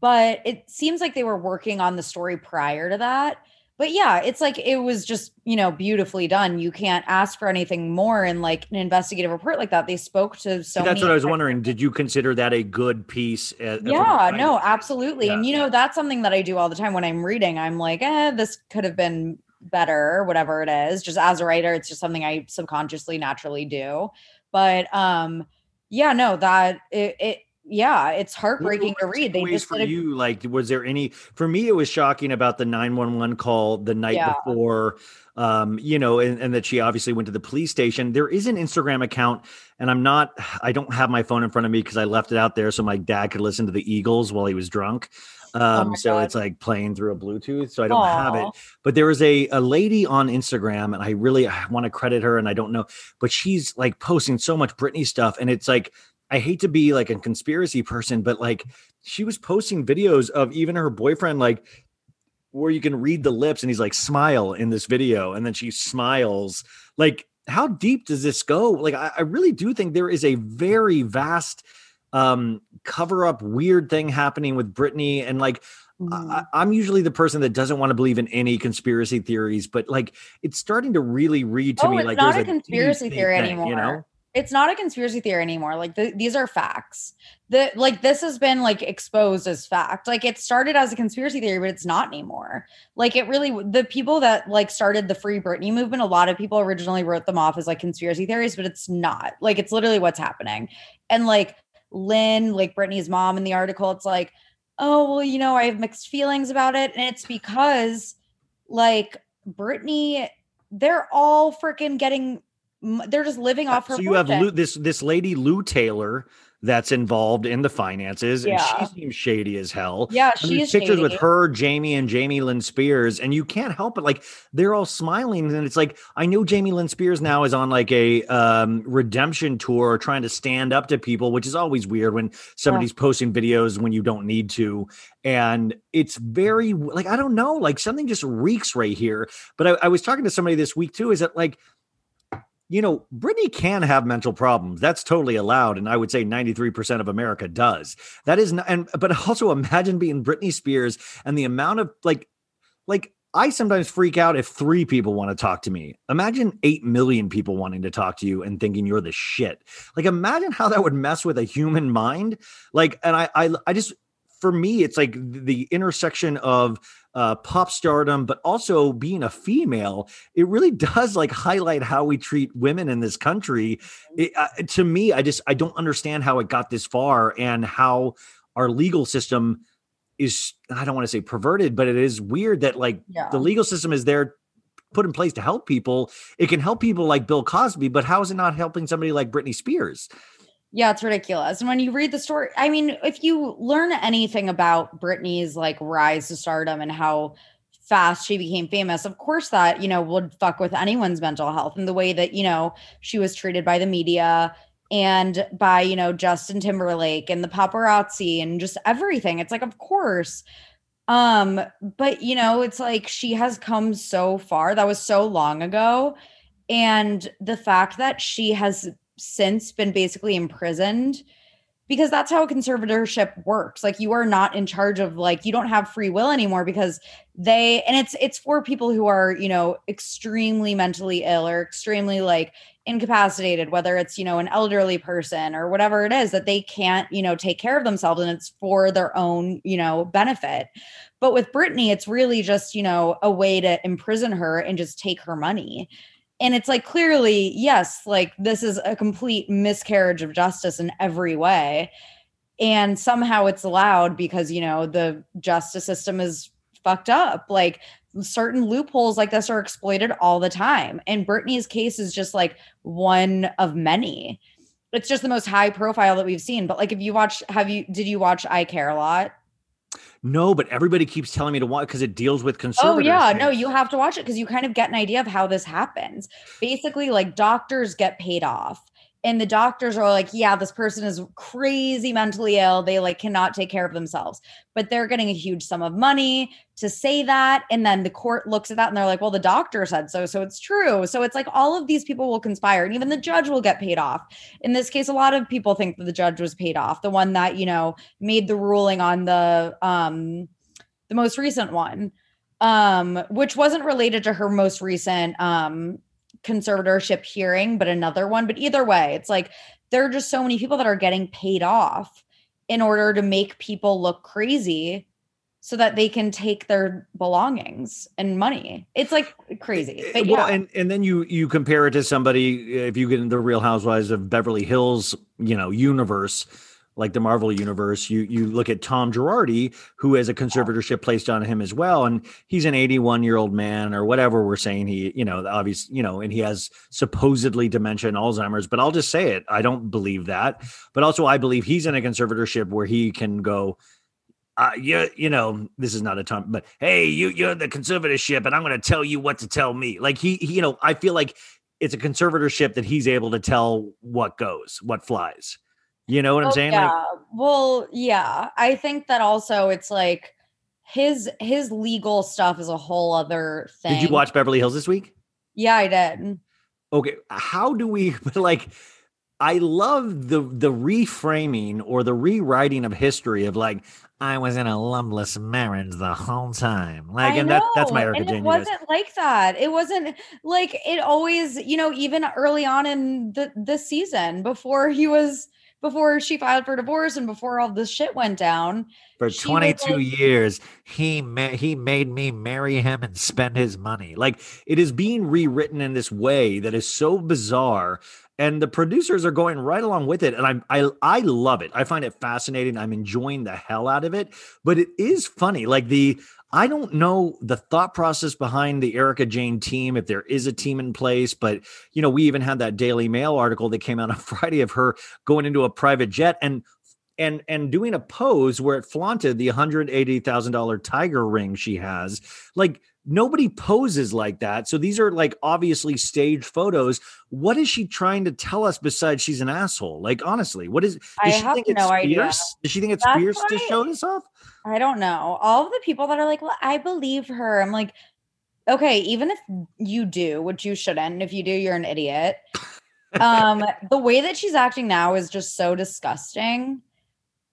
but it seems like they were working on the story prior to that. But yeah, it's like it was just, you know, beautifully done. You can't ask for anything more in like an investigative report like that. They spoke to so that's what I was wondering. Did you consider that a good piece? uh, yeah no absolutely and you know that's something that i do all the time when i'm reading i'm like eh this could have been better whatever it is just as a writer it's just something i subconsciously naturally do but um yeah no that it, it yeah it's heartbreaking to read. They just for you? Like was there any for me it was shocking about the 911 call the night Yeah. before um you know and, and that she obviously went to the police station. There is an instagram account and i'm not i don't have my phone in front of me because i left it out there so my dad could listen to the eagles while he was drunk. Um Oh so God. it's like playing through a bluetooth so i don't have it. But there was a, a lady on Instagram, and I really I want to credit her, and I don't know, but she's like posting so much Britney stuff, and it's like I hate to be like a conspiracy person, but like she was posting videos of even her boyfriend, like where you can read the lips, and he's like smile in this video, and then she smiles. Like, how deep does this go? Like, I, I really do think there is a very vast um, cover up weird thing happening with Britney and like. I, I'm usually the person that doesn't want to believe in any conspiracy theories, but like it's starting to really read to Oh, me it's like not there's a conspiracy deep theory thing, anymore. You know, it's not a conspiracy theory anymore. Like th- these are facts. The like this has been like exposed as fact. Like it started as a conspiracy theory, but it's not anymore. Like it really the people that like started the Free Britney movement. A lot of people originally wrote them off as like conspiracy theories, but it's not. Like it's literally what's happening. And like Lynne, like Britney's mom in the article, it's like, oh well, you know, I have mixed feelings about it, and it's because like Britney, they're all freaking getting. They're just living off her. so you have. Lou, this this lady Lou Taylor that's involved in the finances, and she seems shady as hell. Yeah, And there's she's pictures with her, Jamie, and Jamie Lynn Spears, and you can't help it. Like they're all smiling, and it's like I know Jamie Lynn Spears now is on like a um, redemption tour, trying to stand up to people, which is always weird when somebody's posting videos when you don't need to, and it's very like I don't know, like something just reeks right here. But I, I was talking to somebody this week too. Is that like you know, Britney can have mental problems. That's totally allowed. And I would say 93% of America does. That is not, and, but <laughs> also imagine being Britney Spears and the amount of like, like, I sometimes freak out if three people want to talk to me. Imagine 8 million people wanting to talk to you and thinking you're the shit. Like, imagine how that would mess with a human mind. Like, and I, I, I just, for me, it's like the intersection of uh, pop stardom, but also being a female, it really <laughs> does like highlight how we treat women in this country. It, uh, to me, I just I don't understand how it got this far and how our legal system is. I don't want to say perverted, but it is weird that like Yeah. the legal system is there put in place to help people. It can help people like Bill Cosby, but how is it not helping somebody like Britney Spears? Yeah, it's ridiculous. And when you read the story, I mean, if you learn anything about Britney's like rise to stardom and how fast she became famous, of course that, you know, would fuck with anyone's mental health and the way that, you know, she was treated by the media and by, you know, Justin Timberlake and the paparazzi and just everything. It's like, of course. Um, but you know, it's like she has come so far. That was so long ago. And the fact that she has since been basically imprisoned because that's how conservatorship works. Like you are not in charge of like you don't have free will anymore because they and it's it's for people who are you know extremely mentally ill or extremely like incapacitated whether it's you know an elderly person or whatever it is that they can't you know take care of themselves and it's for their own you know benefit. But with Britney it's really just you know a way to imprison her and just take her money and it's like clearly yes like this is a complete miscarriage of justice in every way. And somehow it's allowed because you know the justice system is fucked up. Like certain loopholes like this are exploited all the time. And Britney's case is just like one of many. It's just the most high profile that we've seen. But like if you watch have you did you watch i care a lot No, but everybody keeps telling me to watch because it deals with oh, conservatorship. Oh yeah, no, you have to watch it because you kind of get an idea of how this happens. Basically, like doctors get paid off. And the doctors are like, yeah, this person is crazy mentally ill. They like cannot take care of themselves. But they're getting a huge sum of money to say that. And then the court looks at that and they're like, well, the doctor said so. So it's true. So it's like all of these people will conspire and even the judge will get paid off. In this case, a lot of people think that the judge was paid off, the one that, you know, made the ruling on the um the most recent one um which wasn't related to her most recent um conservatorship hearing but another one. But either way it's like there are just so many people that are getting paid off in order to make people look crazy so that they can take their belongings and money. It's like crazy eh, but well, yeah. and and then you you compare it to somebody if you get in the Real Housewives of Beverly Hills, you know, universe like the Marvel universe, you you look at Tom Girardi, who has a conservatorship placed on him as well, and he's an 81 year old man or whatever we're saying he, you know, obvious, you know, and he has supposedly dementia and Alzheimer's, but I'll just say it, I don't believe that, but also I believe he's in a conservatorship where he can go. Uh, you you know this is not a time, but hey, you you're the conservatorship, and I'm going to tell you what to tell me. Like he, he, you know, I feel like it's a conservatorship that he's able to tell what goes, what flies. You know what I'm Oh, saying? Yeah. Like, well, yeah. I think that also it's like his his legal stuff is a whole other thing. did you watch Beverly Hills this week? Yeah, I did. Okay, how do we <laughs> like? I love the the reframing or the rewriting of history of like I was in a loveless marriage the whole time. Like, I and that that's my know, Erika and. It wasn't like that. It wasn't like it always, you know, even early on in the this season before he was before she filed for divorce and before all this shit went down. For 22 like- years, he ma- he made me marry him and spend his money. Like it is being rewritten in this way that is so bizarre, and the producers are going right along with it. And I I I love it. I find it fascinating. I'm enjoying the hell out of it. But it is funny. Like the I don't know the thought process behind the Erika Jayne team, if there is a team in place, but you know, we even had that Daily Mail article that came out <laughs> on Friday of her going into a private jet and and and doing a pose where it flaunted the $180,000 tiger ring she has. Like nobody poses like that. So these are like obviously staged photos. What is she trying to tell us besides she's an asshole? Like honestly, what is does I she have think it's no idea. fierce? Does she think it's That's fierce to show this off? I don't know. All of the people that are like, well, I believe her. I'm like, okay, even if you do, which you shouldn't, and if you do, you're an idiot. <laughs> Um, the way that she's acting now is just so disgusting.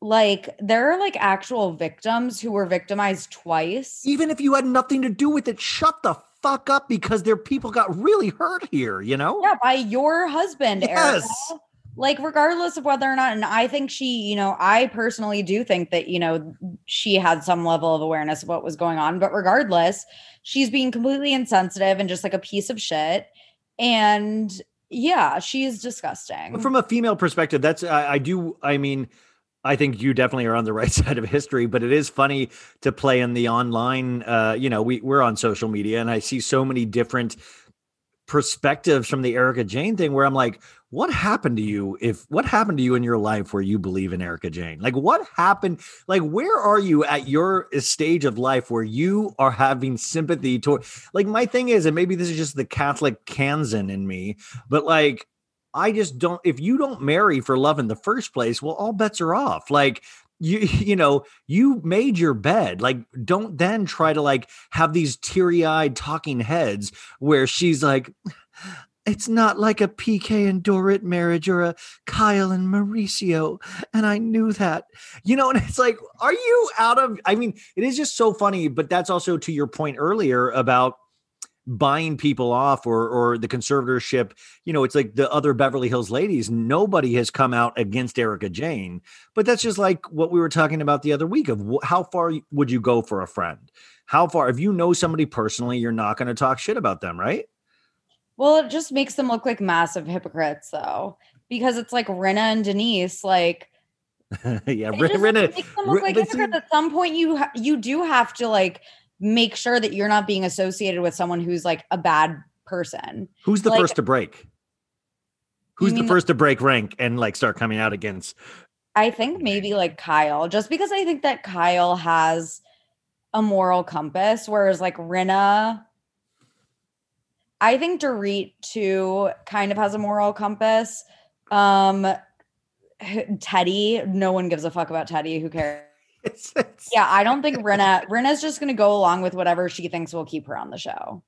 Like, there are like actual victims who were victimized twice. Even if you had nothing to do with it, shut the fuck up because their people got really hurt here, you know? Yeah, by your husband, Yes. Erika. Like, regardless of whether or not, and I think she, you know, I personally do think that, you know, she had some level of awareness of what was going on, but regardless, she's being completely insensitive and just like a piece of shit. And yeah, she is disgusting. From a female perspective, that's I, I do. I mean, I think you definitely are on the <laughs> right side of history, but it is funny to play in the online. Uh, you know, we we're on social media, and I see so many different perspectives from the Erika Jayne thing where I'm like, what happened to you if what happened to you in your life where you believe in Erika Jayne? Like what happened? Like where are you at your stage of life where you are having sympathy toward like my thing is, and maybe this is just the Catholic Kansan in me, but like I just don't if you don't marry for love in the first place, well, all bets are off. Like you <laughs> you know you made your bed like don't then try to like have these teary-eyed talking heads where she's like it's not like a PK and Dorit marriage or a Kyle and Mauricio. And I knew that, you know, and it's like, are you out of, I mean, it is just so funny, but that's also to your point earlier about buying people off or or the conservatorship you know it's like the other beverly hills ladies nobody has come out against Erika Jayne. But that's just like what we were talking about the other week of how far would you go for a friend? How far if you know somebody personally you're not going to talk shit about them right? Well, it just makes them look like massive hypocrites, though, because it's like Rinna and Denise, like, <laughs> yeah it Renna- makes them look Ren- like. At some point, you ha- you do have to like make sure that you're not being associated with someone who's like a bad person. who's the like- first to break who's the first to break rank and like start coming out against I think maybe like Kyle, just because I think that Kyle has a moral compass, whereas like Rinna, I think Dorit too kind of has a moral compass. Um Teddy, no one gives a fuck about Teddy. Who cares? <laughs> it's, it's- Yeah, I don't think Rinna Rinna's just gonna go along with whatever she thinks will keep her on the show.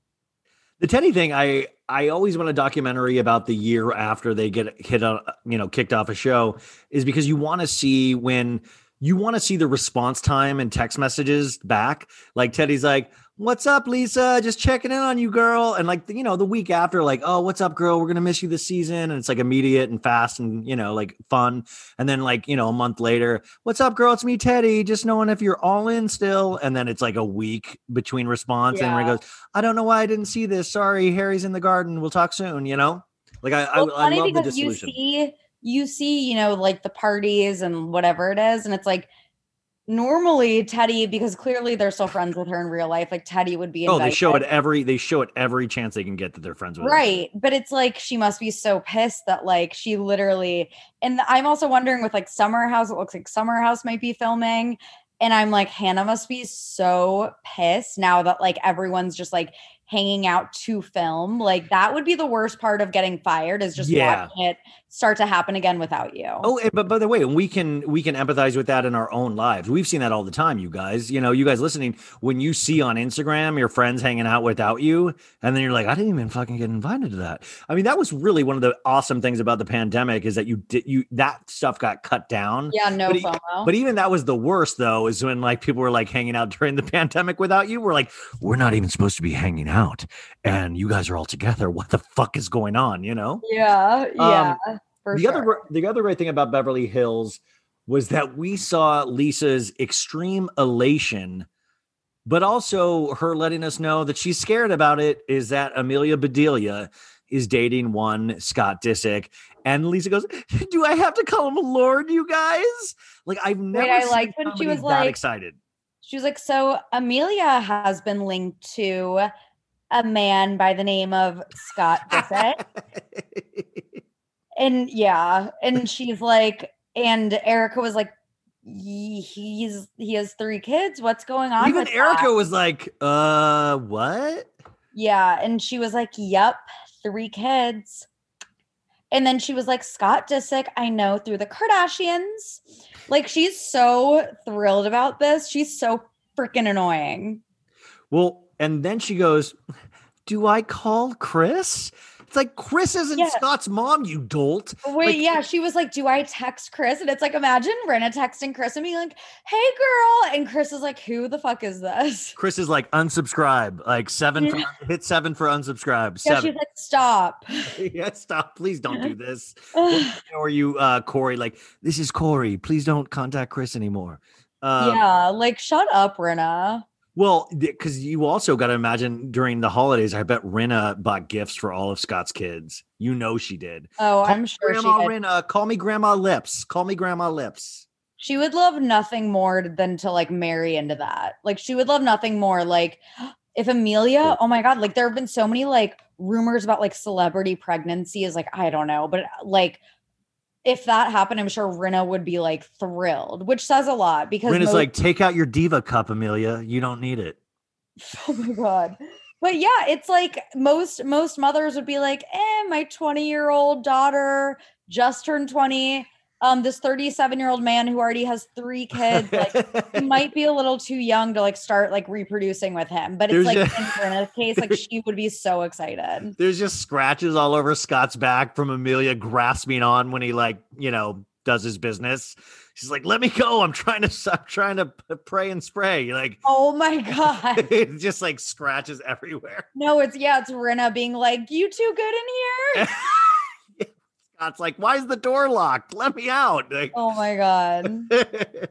The Teddy thing, I I always want a documentary about the year after they get hit on, you know, kicked off a show, is because you want to see when you want to see the response time and text messages back. Like Teddy's like, "What's up, Lisa? Just checking in on you, girl." And like you know, the week after, like, "Oh, what's up, girl? We're gonna miss you this season." And it's like immediate and fast and you know, like fun. And then like you know, a month later, "What's up, girl? It's me, Teddy. Just knowing if you're all in still." And then it's like a week between response, and he goes. I don't know why I didn't see this. Sorry, Harry's in the garden. We'll talk soon. You know, like I, Well, I, I love the because you see, you see, you know, like the parties and whatever it is, and it's like normally Teddy, because clearly they're still friends with her in real life. Like Teddy would be oh, they show it every. They show it every chance they can get that they're friends with. her. right but it's like she must be so pissed that like she literally and i'm also wondering with like summer house it looks like summer house might be filming and i'm like hannah must be so pissed now that like everyone's just like hanging out to film. Like that would be the worst part of getting fired is just Yeah. watching it start to happen again without you. Oh, but by the way, we can we can empathize with that in our own lives. We've seen that all the time, you guys. You know, you guys listening, when you see on Instagram your friends hanging out without you, and then you're like, I didn't even fucking get invited to that. I mean, that was really one of the awesome things about the pandemic is that you did you that stuff got cut down. yeah, no but FOMO. But even that was the worst, though, is when like people were like hanging out during the <laughs> pandemic without you. We're like, we're not even supposed to be hanging out, and you guys are all together. What the fuck is going on? You know? yeah, yeah. Um, for the sure. other the other great thing about Beverly Hills was that we saw Lisa's extreme elation, but also her letting us know that she's scared about it. Is that Amelia Bedelia is dating one Scott Disick, and Lisa goes, <laughs> "Do I have to call him Lord, you guys?" Like I've never. I seen liked when she was that like- excited. She was like, so Amelia has been linked to a man by the name of Scott <laughs> Disick. <laughs> and yeah, and she's like, and Erika was like, he's he has three kids. What's going on? Even Erika that?" was like, "Uh, what?" Yeah, and she was like, "Yep, three kids." And then she was like, "Scott Disick, I know through the Kardashians." Like she's so thrilled about this. She's so freaking annoying. Well, and then she goes, "Do I call Kris?" It's like Kris isn't Yeah. Scott's mom, you dolt. Wait, Like- yeah, she was like, "Do I text Kris?" And it's like, imagine Brenna texting Kris and being like, "Hey, girl," and Kris is like, "Who the fuck is this?" <laughs> Kris is like unsubscribe, like seven for, hit seven for unsubscribe. Yeah, Seven. she's like, "Stop." <laughs> <laughs> yeah, stop. Please don't do this. <sighs> or you, uh, Corey, like, this is Corey. Please don't contact Kris anymore. Um, yeah, like shut up, Brenna. Well, because you also got to imagine during the holidays, I bet Rinna bought gifts for all of Scott's kids. You know she did. Oh, Call I'm sure she Grandma did. Rinna. Call me Grandma Lips. Call me Grandma Lips. She would love nothing more than to like marry into that. Like she would love nothing more. Like <gasps> if Amelia, oh my god, like there have been so many like rumors about like celebrity pregnancies. Like I don't know, but like if that happened, I'm sure Rinna would be like thrilled, which says a lot because Rinna's most- like, take out your diva cup, Amelia. You don't need it. <laughs> oh my god. But yeah, it's like most most mothers would be like, "Eh, my 20-year-old daughter just turned 20. Um, this 37-year-old man who already has three kids, like he <laughs> might be a little too young to like start like reproducing with him. But it's There's like a- in Brenna's case, like <laughs> she would be so excited. There's just scratches all over Scott's back from Amelia grasping on when he like, you know, does his business. She's like, "Let me go. I'm trying to I'm trying to pray and spray." You're Like Oh my god. <laughs> it's just like scratches everywhere. No, it's yeah, it's Rinna being like, "You too good in here." Scott's like, "Why is the door locked? Let me out." Like, Oh my god. <laughs>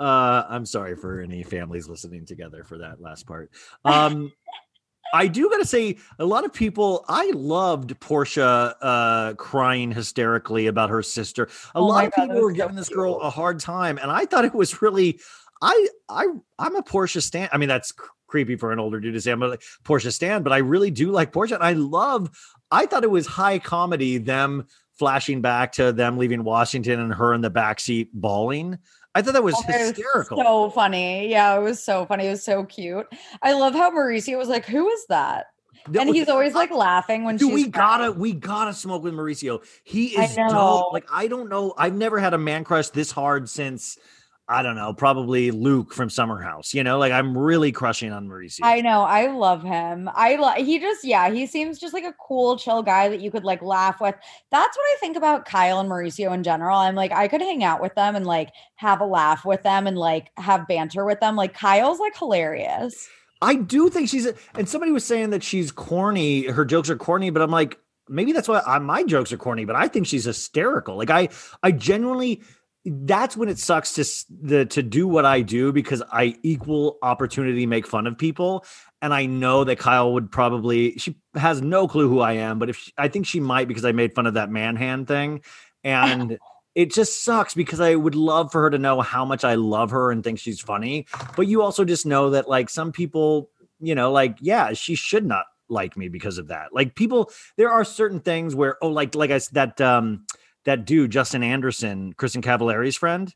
uh, I'm sorry for any families listening together for that last part. Um, I do gotta say, a lot of people. I loved Portia uh, crying hysterically about her sister. A Oh lot of God, people were so giving this girl a hard time, and I thought it was really. I I I'm a Portia stan. I mean, that's cr- creepy for an older dude to say I'm a Portia stan, but I really do like Portia. And I love. I thought it was high comedy them flashing back to them leaving Washington and her in the backseat bawling. I thought that was Oh, it was hysterical. So funny. Yeah, it was so funny. It was so cute. I love how Mauricio was like, "Who is that?" No, And he's always like laughing when Dude, she's we gotta we gotta smoke with Mauricio. He is dope. Like I don't know. I've never had a man crush this hard since I don't know, probably Luke from Summer House. You know, like I'm really crushing on Mauricio. I know. I love him. I love. He just yeah. He seems just like a cool, chill guy that you could like laugh with. That's what I think about Kyle and Mauricio in general. I'm like I could hang out with them and like have a laugh with them and like have banter with them. Like Kyle's like hilarious. I do think she's a, and somebody was saying that she's corny, her jokes are corny, but I'm like, maybe that's why I, my jokes are corny, but I think she's hysterical. Like I I genuinely that's when it sucks to the to do what I do because I equal opportunity make fun of people. And I know that Kyle would probably she has no clue who I am, but if she, I think she might because I made fun of that man hand thing. And <laughs> it just sucks because I would love for her to know how much I love her and think she's funny. But you also just know that like some people, you know, like, yeah, she should not like me because of that. Like people, there are certain things where, oh, like, like I said, that um that dude, Justin Anderson, Kristin Cavallari's friend.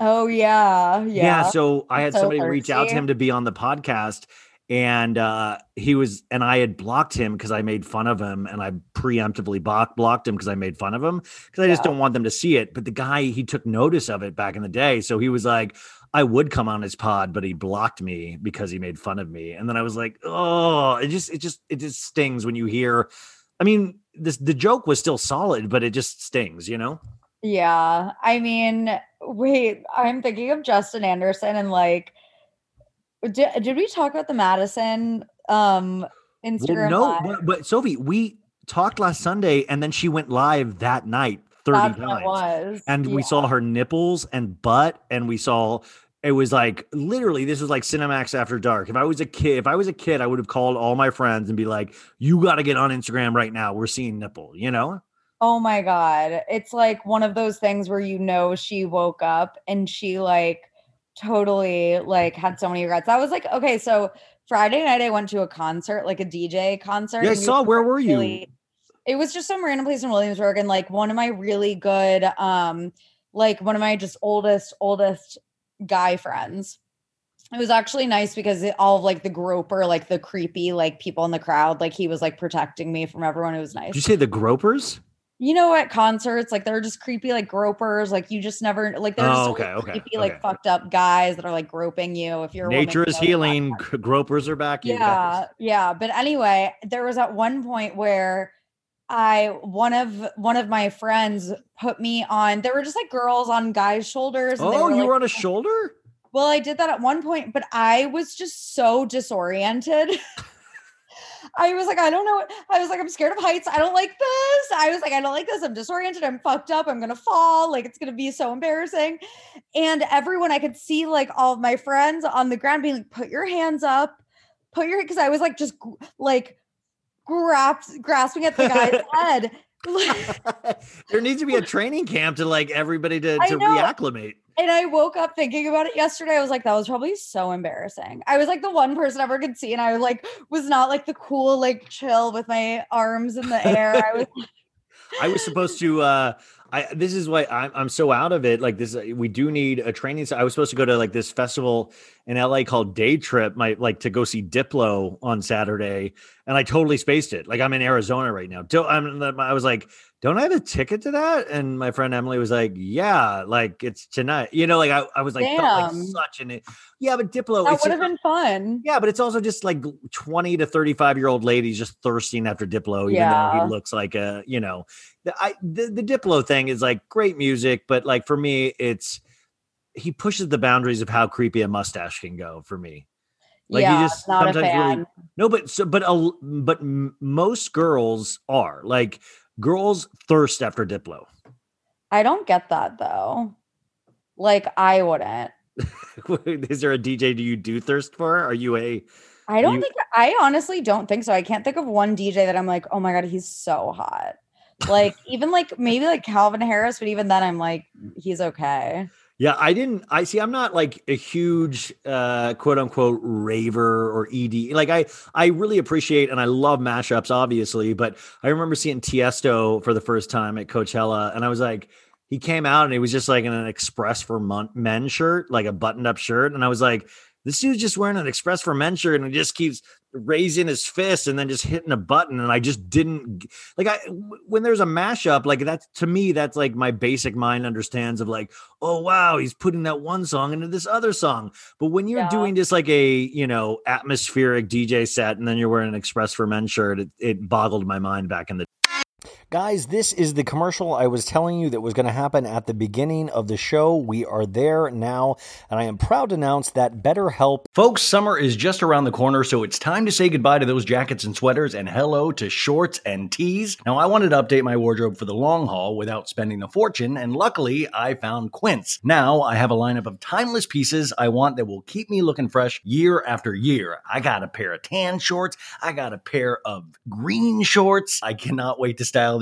Oh yeah, yeah. so I had So somebody reach out to him to be on the podcast. and uh, he was and I had blocked him because I made fun of him, and I preemptively block, blocked him because I made fun of him because I just Yeah. don't want them to see it. But the guy he took notice of it back in the day, so he was like. I would come on his pod, but he blocked me because he made fun of me. And then I was like, oh, it just, it just, it just stings when you hear. I mean, this the joke was still solid, but it just stings, you know. Yeah. I mean, wait, I'm thinking of Justin Anderson and like did, did we talk about the Madison um Instagram Well, no, but, but Sophie, we talked last Sunday, and then she went live that night thirty That's times, and we saw her nipples and butt, and we saw. It was like literally, this was like Cinemax after dark. If I was a kid, if I was a kid, I would have called all my friends and be like, "You got to get on Instagram right now. We're seeing nipple." You know? Oh my god. It's like one of those things where you know she woke up and she like totally like had so many regrets. I was like, okay, so Friday night I went to a concert, like a DJ concert. Yeah, I saw. Where were you? really- it was just some random place in Williamsburg and like one of my really good um like one of my just oldest oldest guy friends. It was actually nice because it, all of like the groper, like the creepy like people in the crowd, like he was like protecting me from everyone. It was nice Did you say the gropers? you know at concerts like they're just creepy like gropers like you just never like they're Oh, just okay, okay, creepy like okay. fucked up guys that are like groping you if you're woman, Nature you is know, healing. Gropers are back. yeah yeah but anyway there was at one point where i one of one of my friends put me on there were just like girls on guys shoulders and they Oh, you like, were on a shoulder. well, I did that at one point, but I was just so disoriented. <laughs> I was like, I don't know. I was like, I'm scared of heights. I don't like this. I was like, I don't like this. I'm disoriented. I'm fucked up. I'm gonna fall. Like it's gonna be so embarrassing. And everyone, I could see like all of my friends on the ground being like, put your hands up, put your because I was like just like grasping at the guy's <laughs> head. <laughs> There needs to be a training camp to like everybody to, to reacclimate. And I woke up thinking about it yesterday. I was like, that was probably so embarrassing. I was like the one person I ever could see, and I like was not like the cool, like chill with my arms in the air. I was <laughs> I was supposed to. uh I this is why I'm I'm so out of it. Like this, we do need a training. I was supposed to go to like this festival in LA called Day Trip, my like to go see Diplo on Saturday, and I totally spaced it. Like I'm in Arizona right now. I'm, I was like, don't I have a ticket to that? And my friend Emily was like, yeah, like it's tonight. You know, like I, I was like, felt like such an yeah, but Diplo. that would have been fun. Yeah, but it's also just like 20 to 35 year old ladies just thirsting after Diplo, even though he looks like a, you know, the, I, the, the Diplo thing is like great music, but like for me, it's, he pushes the boundaries of how creepy a mustache can go for me. Like yeah, he just not a sometimes really, no, but so, but, a, but most girls are like girls thirst after Diplo. I don't get that though. Like I wouldn't. <laughs> is there a DJ do you do thirst for? Are you a, I don't You- think I honestly don't think so. I can't think of one DJ that I'm like, oh my god, he's so hot. Like <laughs> even like maybe like Calvin Harris, but even then I'm like, he's okay. Yeah, I didn't. I see. I'm not like a huge uh, quote unquote raver or ed. Like I, I really appreciate and I love mashups, obviously. But I remember seeing Tiesto for the first time at Coachella, and I was like, he came out and he was just like in an Express for Men shirt, like a buttoned up shirt, and I was like, this dude's just wearing an Express for Men shirt and he just keeps raising his fist and then just hitting a button, and I just didn't like. I when there's a mashup like that's to me that's like my basic mind understands of like oh wow he's putting that one song into this other song but when you're Yeah. doing just like a you know atmospheric dj set and then you're wearing an express for men shirt it, it boggled my mind back in the Guys, this is the commercial I was telling you that was going to happen at the beginning of the show. We are there now, and I am proud to announce that BetterHelp. Folks, summer is just around the corner, so it's time to say goodbye to those jackets and sweaters and hello to shorts and tees. Now, I wanted to update my wardrobe for the long haul without spending a fortune, and luckily, I found Quince. Now, I have a lineup of timeless pieces I want that will keep me looking fresh year after year. I got a pair of tan shorts, I got a pair of green shorts. I cannot wait to style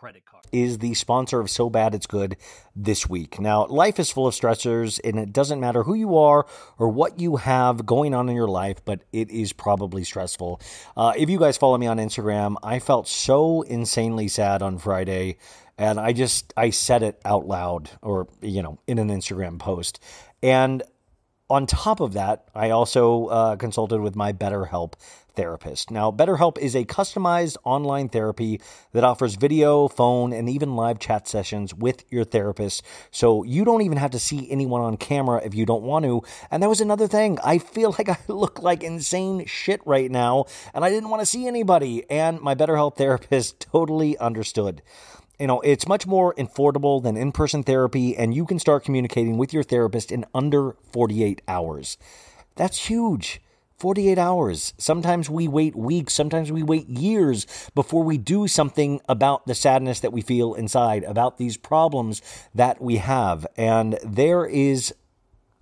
credit card. is the sponsor of So Bad It's Good this week. Now, life is full of stressors, and it doesn't matter who you are or what you have going on in your life, but it is probably stressful. Uh, if you guys follow me on Instagram, I felt so insanely sad on Friday, and I just I said it out loud, or you know, in an Instagram post, and on top of that, I also uh, consulted with my BetterHelp therapist. Now, BetterHelp is a customized online therapy that offers video, phone, and even live chat sessions with your therapist. So you don't even have to see anyone on camera if you don't want to. And that was another thing. I feel <laughs> like I look like insane shit right now, and I didn't want to see anybody. And my BetterHelp therapist <laughs> totally understood you know, it's much more affordable than in person therapy, and you can start communicating with your therapist in under 48 hours. That's huge. 48 hours. Sometimes we wait weeks, sometimes we wait years before we do something about the sadness that we feel inside, about these problems that we have. And there is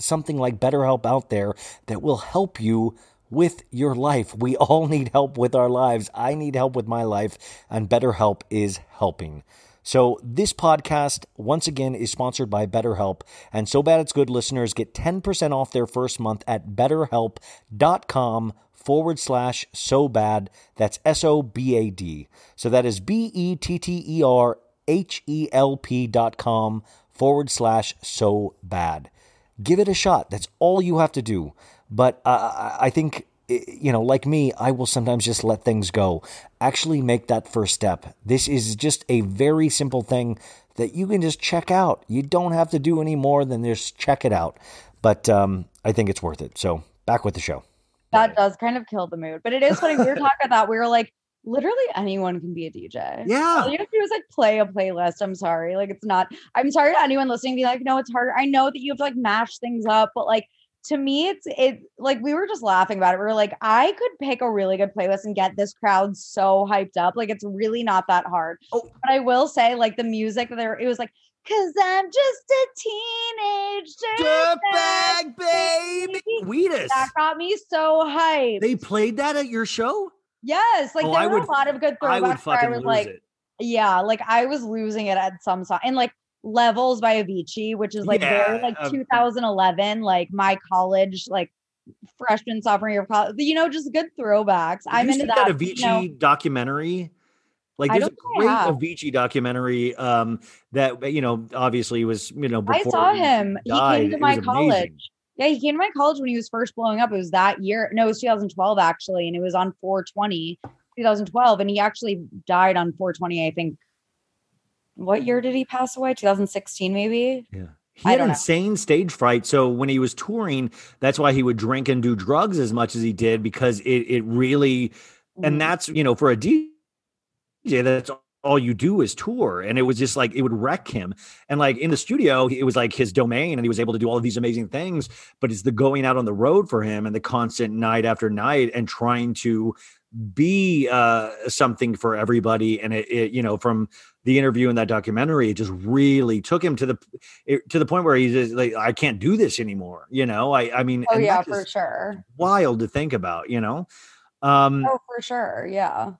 something like BetterHelp out there that will help you with your life. We all <laughs> need help with our lives. I need help with my life, and BetterHelp is helping. So, this podcast, once again, is sponsored by BetterHelp. And So Bad It's Good listeners get 10% off their first month at betterhelp.com forward slash so bad. That's S O B A D. So, that is B E T T E R H E L P dot com forward slash so bad. Give it a shot. That's all you have to do. But uh, I think you know, like me, I will sometimes just let things go. Actually, make that first step. This is just a very simple thing that you can just check out. You don't have to do any more than just check it out. But um, I think it's worth it. So back with the show. That does kind of kill the mood. But it is funny. We were talking about that. We were like, literally anyone can be a DJ. Yeah. All you have to do is like play a playlist. I'm sorry. Like it's not, I'm sorry to anyone listening be like, no, it's harder. I know that you have to like mash things up, but like to me, it's it like we were just laughing about it. We were like, I could pick a really good playlist and get this crowd so hyped up. Like it's really not that hard. Oh. But I will say, like the music there, it was like, cause I'm just a teenage Dirtbag baby. Wheatus. That got me so hyped. They played that at your show? yes, like Oh, there I were would- a lot of good I would throwbacks where I fucking was lose like, it. yeah, like I was losing it at some song. And like Levels by Avicii, which is like very Yeah, like uh, 2011, like my college, like freshman sophomore year of college. You know, just good throwbacks. Did I'm into see that. Avicii you know. documentary? Like there's a don't think I great. Avicii documentary um, that you know obviously was you know I saw he him. He died. came to my college. amazing. Yeah, he came to my college when he was first blowing up. It was that year. No, it was 2012 actually, and it was on 420, 2012, and he actually died on 420. I think. What year mm-hmm. did he pass away? 2016, maybe. Yeah. He had insane stage fright. So when he was touring, that's why he would drink and do drugs as much as he did because it it really and mm-hmm. that's you know for a DJ that's all you do is tour and it was just like it would wreck him and like in the studio it was like his domain and he was able to do all of these amazing things but it's the going out on the road for him and the constant night after night and trying to be uh something for everybody and it, it you know from the interview in that documentary it just really took him to the it, to the point where he's just like i can't do this anymore you know i i mean Oh yeah, for sure. wild to think about you know um Oh, for sure. Yeah.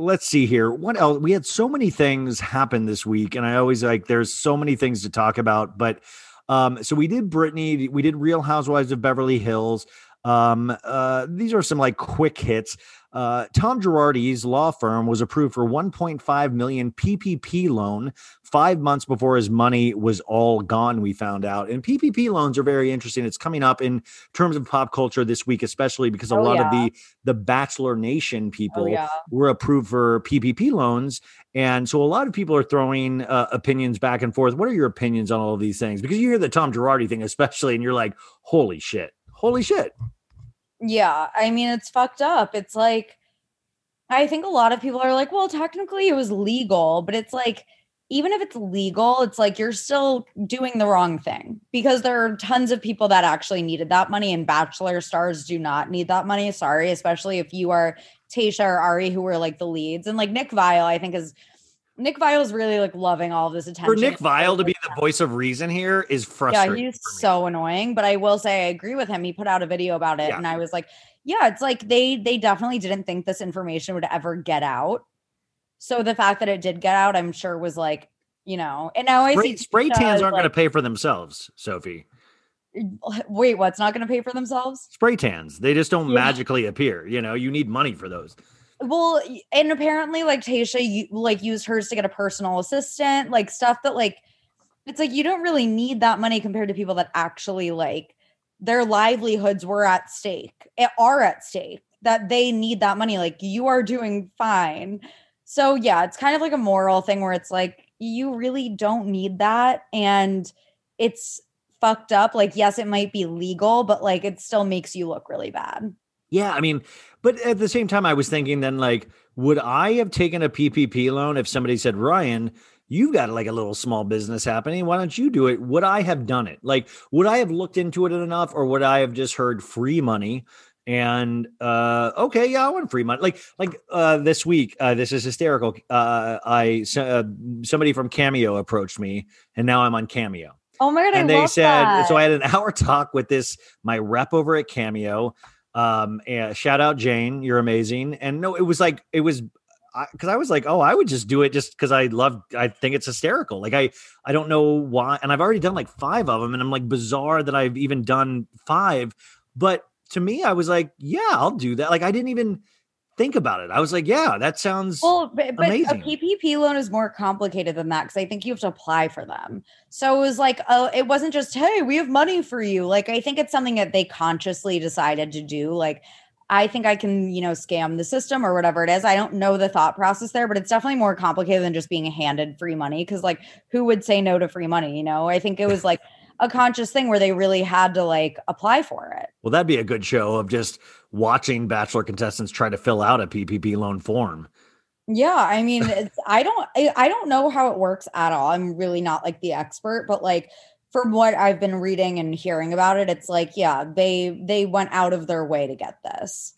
Let's see here. What else? We had so many things happen this week, and I always like there's so many things to talk about. But um, so we did Britney, we did Real Housewives of Beverly Hills. Um, uh, these are some like quick hits. Uh, Tom Girardi's law firm was approved for 1.5 million PPP loan five months before his money was all gone. We found out, and PPP loans are very interesting. It's coming up in terms of pop culture this week, especially because a Oh, lot of the the Bachelor Nation people Oh, yeah. were approved for PPP loans, and so a lot of people are throwing uh, opinions back and forth. What are your opinions on all of these things? Because you hear the Tom Girardi thing, especially, and you're like, "Holy shit! Holy shit!" Yeah, I mean it's fucked up. It's like I think a lot of people are like, well, technically it was legal, but it's like even if it's legal, it's like you're still doing the wrong thing because there are tons of people that actually needed that money and bachelor stars do not need that money. Sorry, especially if you are Tayshia or Ari who were like the leads and like Nick Viall, I think is Nick Viall is really like loving all of this attention. For Nick Viall to be the voice of reason here is frustrating. Yeah, he's so annoying. But I will say I agree with him. He put out a video about it, Yeah. and I was like, yeah, it's like they they definitely didn't think this information would ever get out. So the fact that it did get out, I'm sure was like, you know, and now I spray, see spray tans aren't going to pay for themselves, Sophie. Wait, what's not going to pay for themselves? Spray tans, they just don't Yeah. magically appear. You know, you need money for those. Well, and apparently, like Tayshia, you like used hers to get a personal assistant, like stuff that like it's like you don't really need that money compared to people that actually like their livelihoods were at stake, eh, are at stake, that they need that money. Like you are doing fine. So yeah, it's kind of like a moral thing where it's like you really don't need that, and it's fucked up. Like yes, it might be legal, but like it still makes you look really bad. Yeah, I mean, but at the same time, I was thinking then, like, would I have taken a PPP loan if somebody said, Ryan, you've got like a little small business happening. Why don't you do it? Would I have done it? Like, would I have looked into it enough, or would I have just heard free money? And uh, okay, yeah, I want free money. Like, like uh, this week, uh, this is hysterical. Uh, I uh, somebody from Cameo approached me, and now I'm on Cameo Oh my god! and I they said that. so i had an <laughs> hour talk with this my rep over at cameo um and shout out jane you're amazing. And no it was like it was because I, was like oh i would just do it just because i love i think it's hysterical. Like i i don't know why and i've already done like five of them and i'm like bizarre that i've even done five. But to me i was like yeah i'll do that. Like i didn't even think about it i was like yeah that sounds Well, but, but a. PPP loan is more complicated than that because I think you have to apply for them. So it was like, oh, it wasn't just, hey, we have money for you. Like, I think it's something that they consciously decided to do. Like, I think I can, you know, scam the system or whatever it is. I don't know the thought process there, but it's definitely more complicated than just being handed free money. Cause, like, who would say no to free money? You know, I think it was like a conscious thing where they really had to like apply for it. well that'd be a good show of just watching bachelor contestants try to fill out a ppp loan form Yeah, I mean, it's, I don't, I, I don't know how it works at all. I'm really not like the expert, but like from what I've been reading and hearing about it, it's like, yeah, they they went out of their way to get this.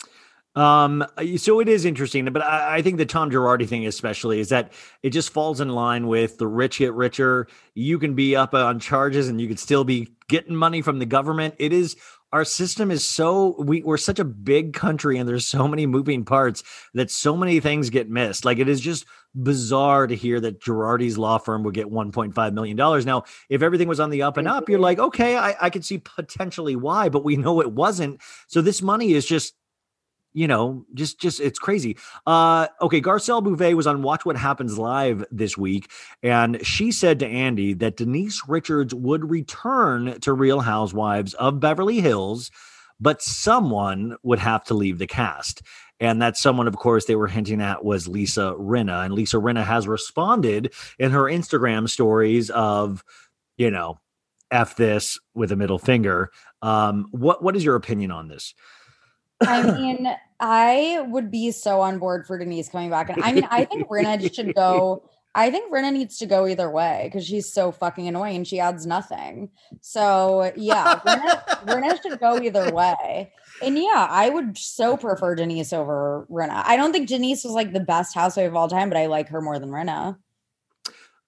Um, so it is interesting, but I, I think the Tom Girardi thing, especially, is that it just falls in line with the rich get richer. You can be up on charges and you could still be getting money from the government. It is our system is so we, we're such a big country and there's so many moving parts that so many things get missed. Like it is just bizarre to hear that Girardi's law firm would get 1.5 million dollars. Now, if everything was on the up and up, you're like, okay, I, I could see potentially why, but we know it wasn't. So this money is just you know, just just it's crazy. Uh okay, Garcelle Beauvais was on Watch What Happens Live this week, and she said to Andy that Denise Richards would return to Real Housewives of Beverly Hills, but someone would have to leave the cast. And that someone, of course, they were hinting at was Lisa Rinna. And Lisa Rinna has responded in her Instagram stories of, you know, F this with a middle finger. Um, what what is your opinion on this? I mean, I would be so on board for Denise coming back, and I mean, I think Rinna should go. I think Rinna needs to go either way because she's so fucking annoying and she adds nothing. So yeah, Rinna should go either way. And yeah, I would so prefer Denise over Rinna. I don't think Denise was like the best housewife of all time, but I like her more than Rinna.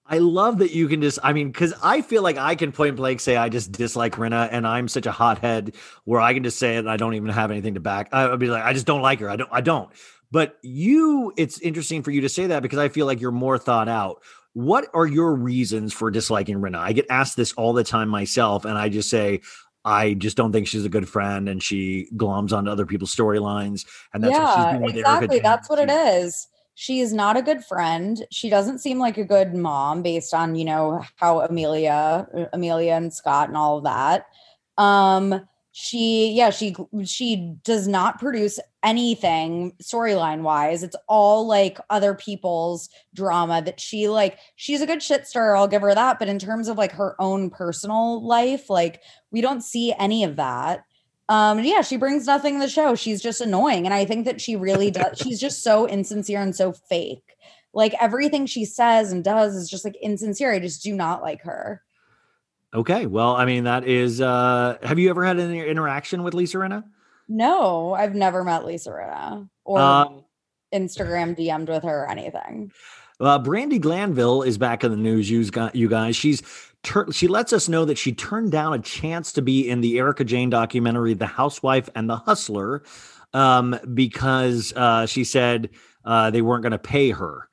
I love that you can just, I mean, because I feel like I can point blank say I just dislike Rinna and I'm such a hothead where I can just say it and I don't even have anything to back. I would be like, I just don't like her. I don't, I don't. But you, it's interesting for you to say that because I feel like you're more thought out. What are your reasons for disliking Rinna? I get asked this all the time myself, and I just say, I just don't think she's a good friend, and she gloms onto other people's storylines, and that's what she's yeah, doing with exactly. That's what it is. She is not a good friend. She doesn't seem like a good mom based on, you know, how Amelia, Amelia and Scott and all of that. Um, she, yeah, she she does not produce anything storyline wise. It's all like other people's drama that she like. She's a good shit stirrer. I'll give her that. But in terms of like her own personal life, like we don't see any of that um yeah she brings nothing to the show she's just annoying and i think that she really does <laughs> she's just so insincere and so fake like everything she says and does is just like insincere i just do not like her Okay, well, I mean, that is. uh Have you ever had an interaction with Lisa Rinna? no i've never met lisa Rinna or Um, instagram dm'd with her or anything Uh, Brandi Glanville is back in the news. You guys. She's she lets us know that she turned down a chance to be in the Erika Jayne documentary, "The Housewife and the Hustler," um, because uh, she said uh, they weren't going to pay her,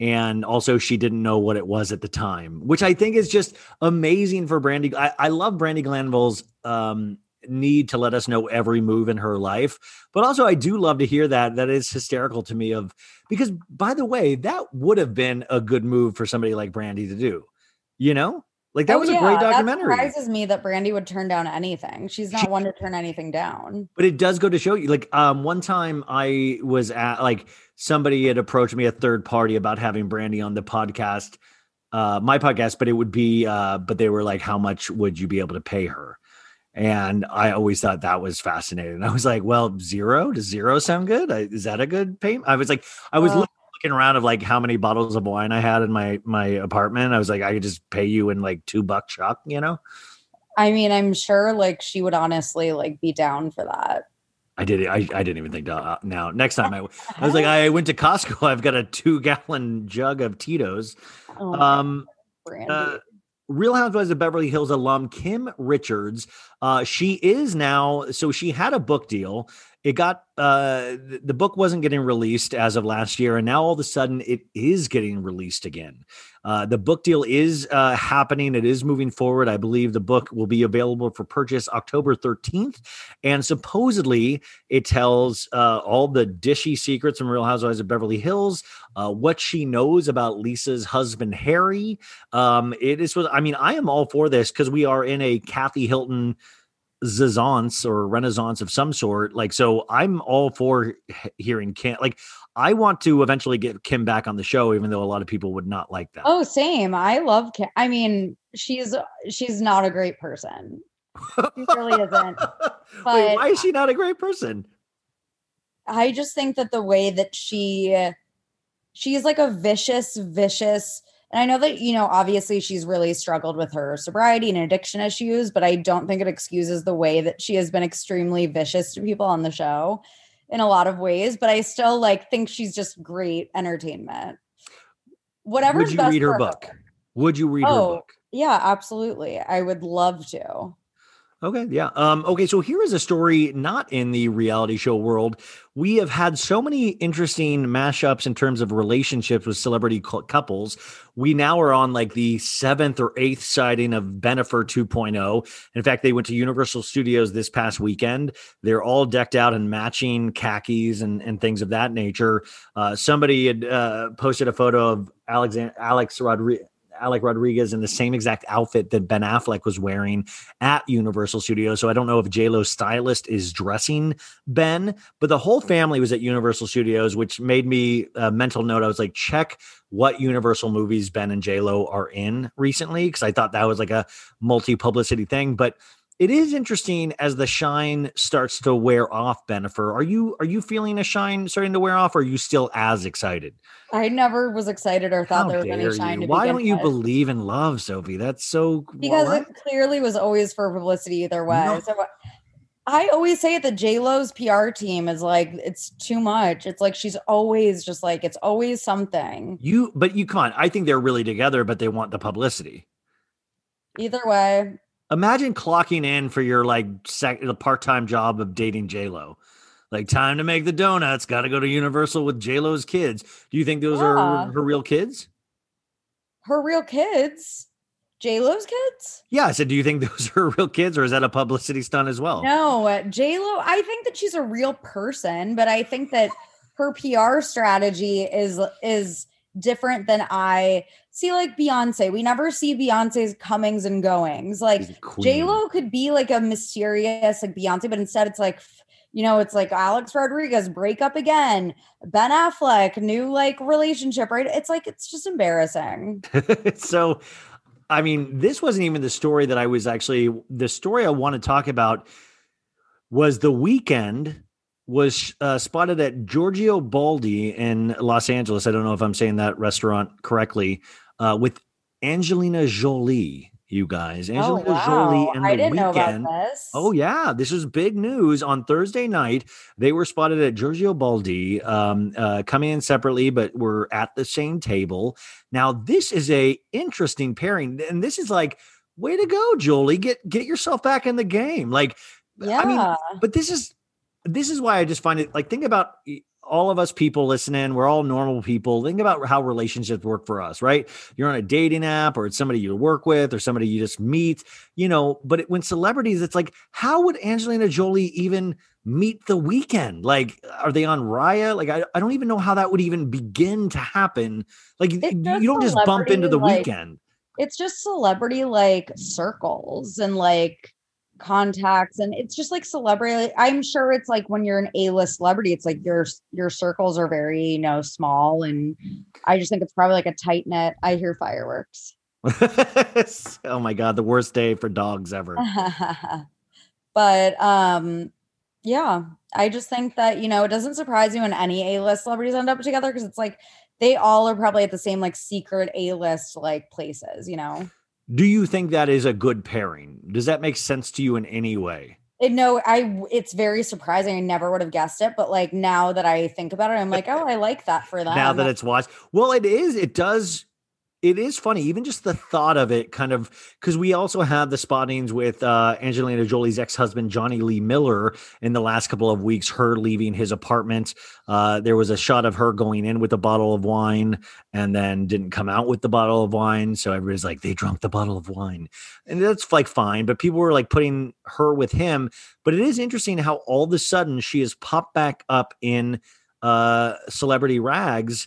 and also she didn't know what it was at the time, which I think is just amazing for Brandi. I, I love Brandi Glanville's um, need to let us know every move in her life, but also I do love to hear that. That is hysterical to me. Of because by the way, that would have been a good move for somebody like Brandi to do. You know, like that Oh, was a great documentary. that surprises me that brandi would turn down anything she's not one to turn anything down But it does go to show you, like, um, one time I was at, like, somebody had approached me, a third party, about having Brandi on the podcast, uh, my podcast, but it would be, uh, but they were like, how much would you be able to pay her? And I always thought that was fascinating. I was like, well, zero does zero sound good? I, is that a good payment? I was like, I was Well- looking around of like how many bottles of wine I had in my my apartment. I was like, I could just pay you in like two buck chuck, you know? i mean i'm sure like she would honestly like be down for that I did it. I, I didn't even think to, uh, now. Next time I, <laughs> I was like, I went to Costco. <laughs> I've got a two gallon jug of Tito's. oh Um, uh, Real Housewives of Beverly Hills alum Kim Richards. Uh, she is now, so she had a book deal. It got, uh, th- the book wasn't getting released as of last year. And now all of a sudden it is getting released again. Uh, the book deal is uh, happening. It is moving forward. I believe the book will be available for purchase October 13th. And supposedly it tells uh, all the dishy secrets from Real Housewives of Beverly Hills, uh, what she knows about Lisa's husband, Harry. Um, it is, I mean, I am all for this because we are in a Kathy Hilton zazance or renaissance of some sort. Like, so I'm all for hearing Kim. Like, I want to eventually get Kim back on the show, even though a lot of people would not like that. Oh, same. I love Kim. I mean, she's she's not a great person. She really isn't. <laughs> Wait, why is she not a great person? I just think that the way that she she's like a vicious, vicious. And I know that, you know, obviously she's really struggled with her sobriety and addiction issues, but I don't think it excuses the way that she has been extremely vicious to people on the show in a lot of ways. But I still like think she's just great entertainment. Whatever. Would you read her book? Would you read her Oh, book? Yeah, absolutely. I would love to. Okay, yeah. Um, okay, so here is a story not in the reality show world. We have had so many interesting mashups in terms of relationships with celebrity couples. We now are on like the seventh or eighth sighting of Bennifer 2.0. In fact, they went to Universal Studios this past weekend. They're all decked out in matching khakis and, and things of that nature. Uh, somebody had uh, posted a photo of Alexander, Alex Rodriguez. Alec Rodriguez in the same exact outfit that Ben Affleck was wearing at Universal Studios. So I don't know if JLo's stylist is dressing Ben, but the whole family was at Universal Studios, which made me a mental note. I was like, check what Universal movies Ben and JLo are in recently, because I thought that was like a multi publicity thing. But it is interesting as the shine starts to wear off, Bennifer. Are you are you feeling a shine starting to wear off? Or are you still as excited? I never was excited or thought How there was any shine you? Why don't you with. believe in love, Sophie? That's so because what? it clearly was always for publicity either way. No. So I always say that J Lo's PR team is like it's too much. It's like she's always just like it's always something. You, but you come on. I think they're really together, but they want the publicity. Either way, Imagine clocking in for your like sec- the part time job of dating J Lo. Like time to make the donuts. Got to go to Universal with J Lo's kids. Do you think those are her real kids? her real kids. J Lo's kids? Yeah, I said, do you think <laughs> those are real kids or is that a publicity stunt as well? No, J Lo. I think that she's a real person, but I think that her PR strategy is is different than I see. Like Beyonce, we never see Beyonce's comings and goings. Like. J Lo could be like a mysterious like Beyonce, but instead it's like you know it's like Alex Rodriguez break up again, Ben Affleck new like relationship. Right? It's like it's just embarrassing. <laughs> so i mean this wasn't even the story that i was actually the story i want to talk about was the Weeknd was uh, spotted at giorgio baldi in los angeles i don't know if i'm saying that restaurant correctly uh, with angelina jolie you guys angelina oh, wow. jolie and the I didn't Weeknd know about this. Oh yeah, this is big news. On Thursday night, they were spotted at Giorgio Baldi, um, uh, coming in separately, but were at the same table. Now, this is a interesting pairing, and this is like, way to go, Jolie. Get get yourself back in the game. Like, yeah. I mean, but this is this is why I just find it like think about all of us people listening, we're all normal people. Think about how relationships work for us, right? You're on a dating app or it's somebody you work with or somebody you just meet, you know, but it, when celebrities, it's like, how would Angelina Jolie even meet the Weeknd? Like, are they on Raya? Like, I, I don't even know how that would even begin to happen. Like, you don't just bump into the like, Weeknd. it's just celebrity like circles and like contacts and it's just like celebrity i'm sure it's like when you're an a-list celebrity it's like your your circles are very you know small and i just think it's probably like a tight knit i hear fireworks <laughs> oh my God, the worst day for dogs ever. <laughs> but um yeah i just think that you know it doesn't surprise me when any a-list celebrities end up together because it's like they all are probably at the same like secret a-list like places you know Do you think that is a good pairing? Does that make sense to you in any way? It, no, I it's very surprising. I never would have guessed it, but like now that I think about it, I'm like, oh, I like that for them. now that it's watched. Well, it is. It does. It is funny, even just the thought of it, kind of, because we also had the spottings with uh, Angelina Jolie's ex-husband Jonny Lee Miller in the last couple of weeks. Her leaving his apartment. Uh, there was a shot of her going in with a bottle of wine and then didn't come out with the bottle of wine. So everybody's like, they drunk the bottle of wine, and that's like fine. But people were like putting her with him. But it is interesting how all of a sudden she has popped back up in uh, celebrity rags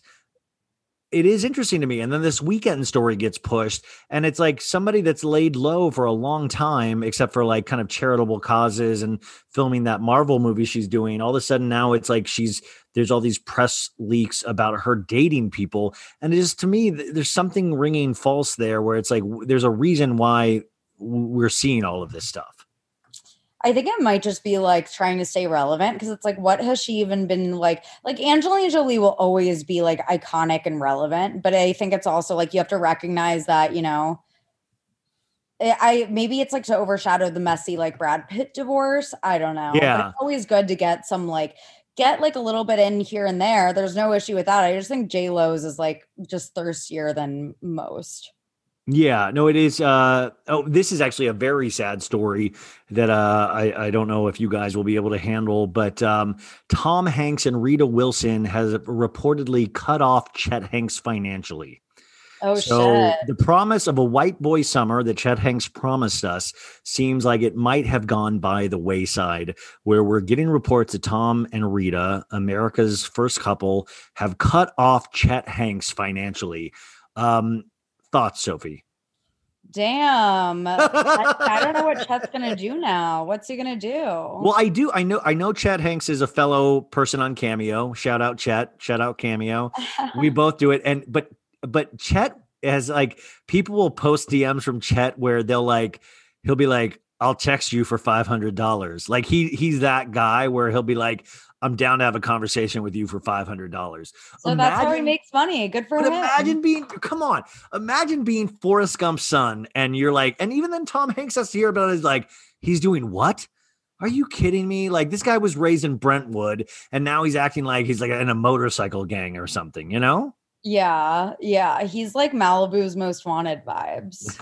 it is interesting to me. And then this Weeknd story gets pushed, and it's like somebody that's laid low for a long time, except for like kind of charitable causes and filming that Marvel movie she's doing. All of a sudden now it's like she's there's all these press leaks about her dating people, and it is to me there's something ringing false there, where it's like there's a reason why we're seeing all of this stuff. I think it might just be like trying to stay relevant because it's like, what has she even been like? Like Angelina Jolie will always be like iconic and relevant, but I think it's also like you have to recognize that, you know, I I- maybe it's like to overshadow the messy like Brad Pitt divorce. I don't know. But Yeah. it's always good to get some like get like a little bit in here and there. There's no issue with that. I just think J Lo's is like just thirstier than most. Yeah, no, it is. Uh, oh, this is actually a very sad story that uh, I, I don't know if you guys will be able to handle. But um, Tom Hanks and Rita Wilson has reportedly cut off Chet Hanks financially. Oh so shit. the promise of a white boy summer that Chet Hanks promised us seems like it might have gone by the wayside. Where we're getting reports that Tom and Rita, America's first couple, have cut off Chet Hanks financially. Um, thoughts, Sophie? Damn. <laughs> I, I don't know what Chet's gonna do now. What's he gonna do? Well, I do. I know. I know. Chet Hanks is a fellow person on Cameo. Shout out Chet. Shout out Cameo. we <laughs> both do it. And but but Chet has like people will post DMs from Chet where they'll like he'll be like, "I'll text you for five hundred dollars." Like he he's that guy where he'll be like, "I'm down to have a conversation with you for five hundred dollars." so that's how he makes money. Good for But him. imagine being, come on, imagine being Forrest Gump's son, and you're like, and even then Tom Hanks has to hear about it. Is like, he's doing what? Are you kidding me? Like this guy was raised in Brentwood, and now he's acting like he's like in a motorcycle gang or something. You know? Yeah, yeah. He's like Malibu's most wanted vibes.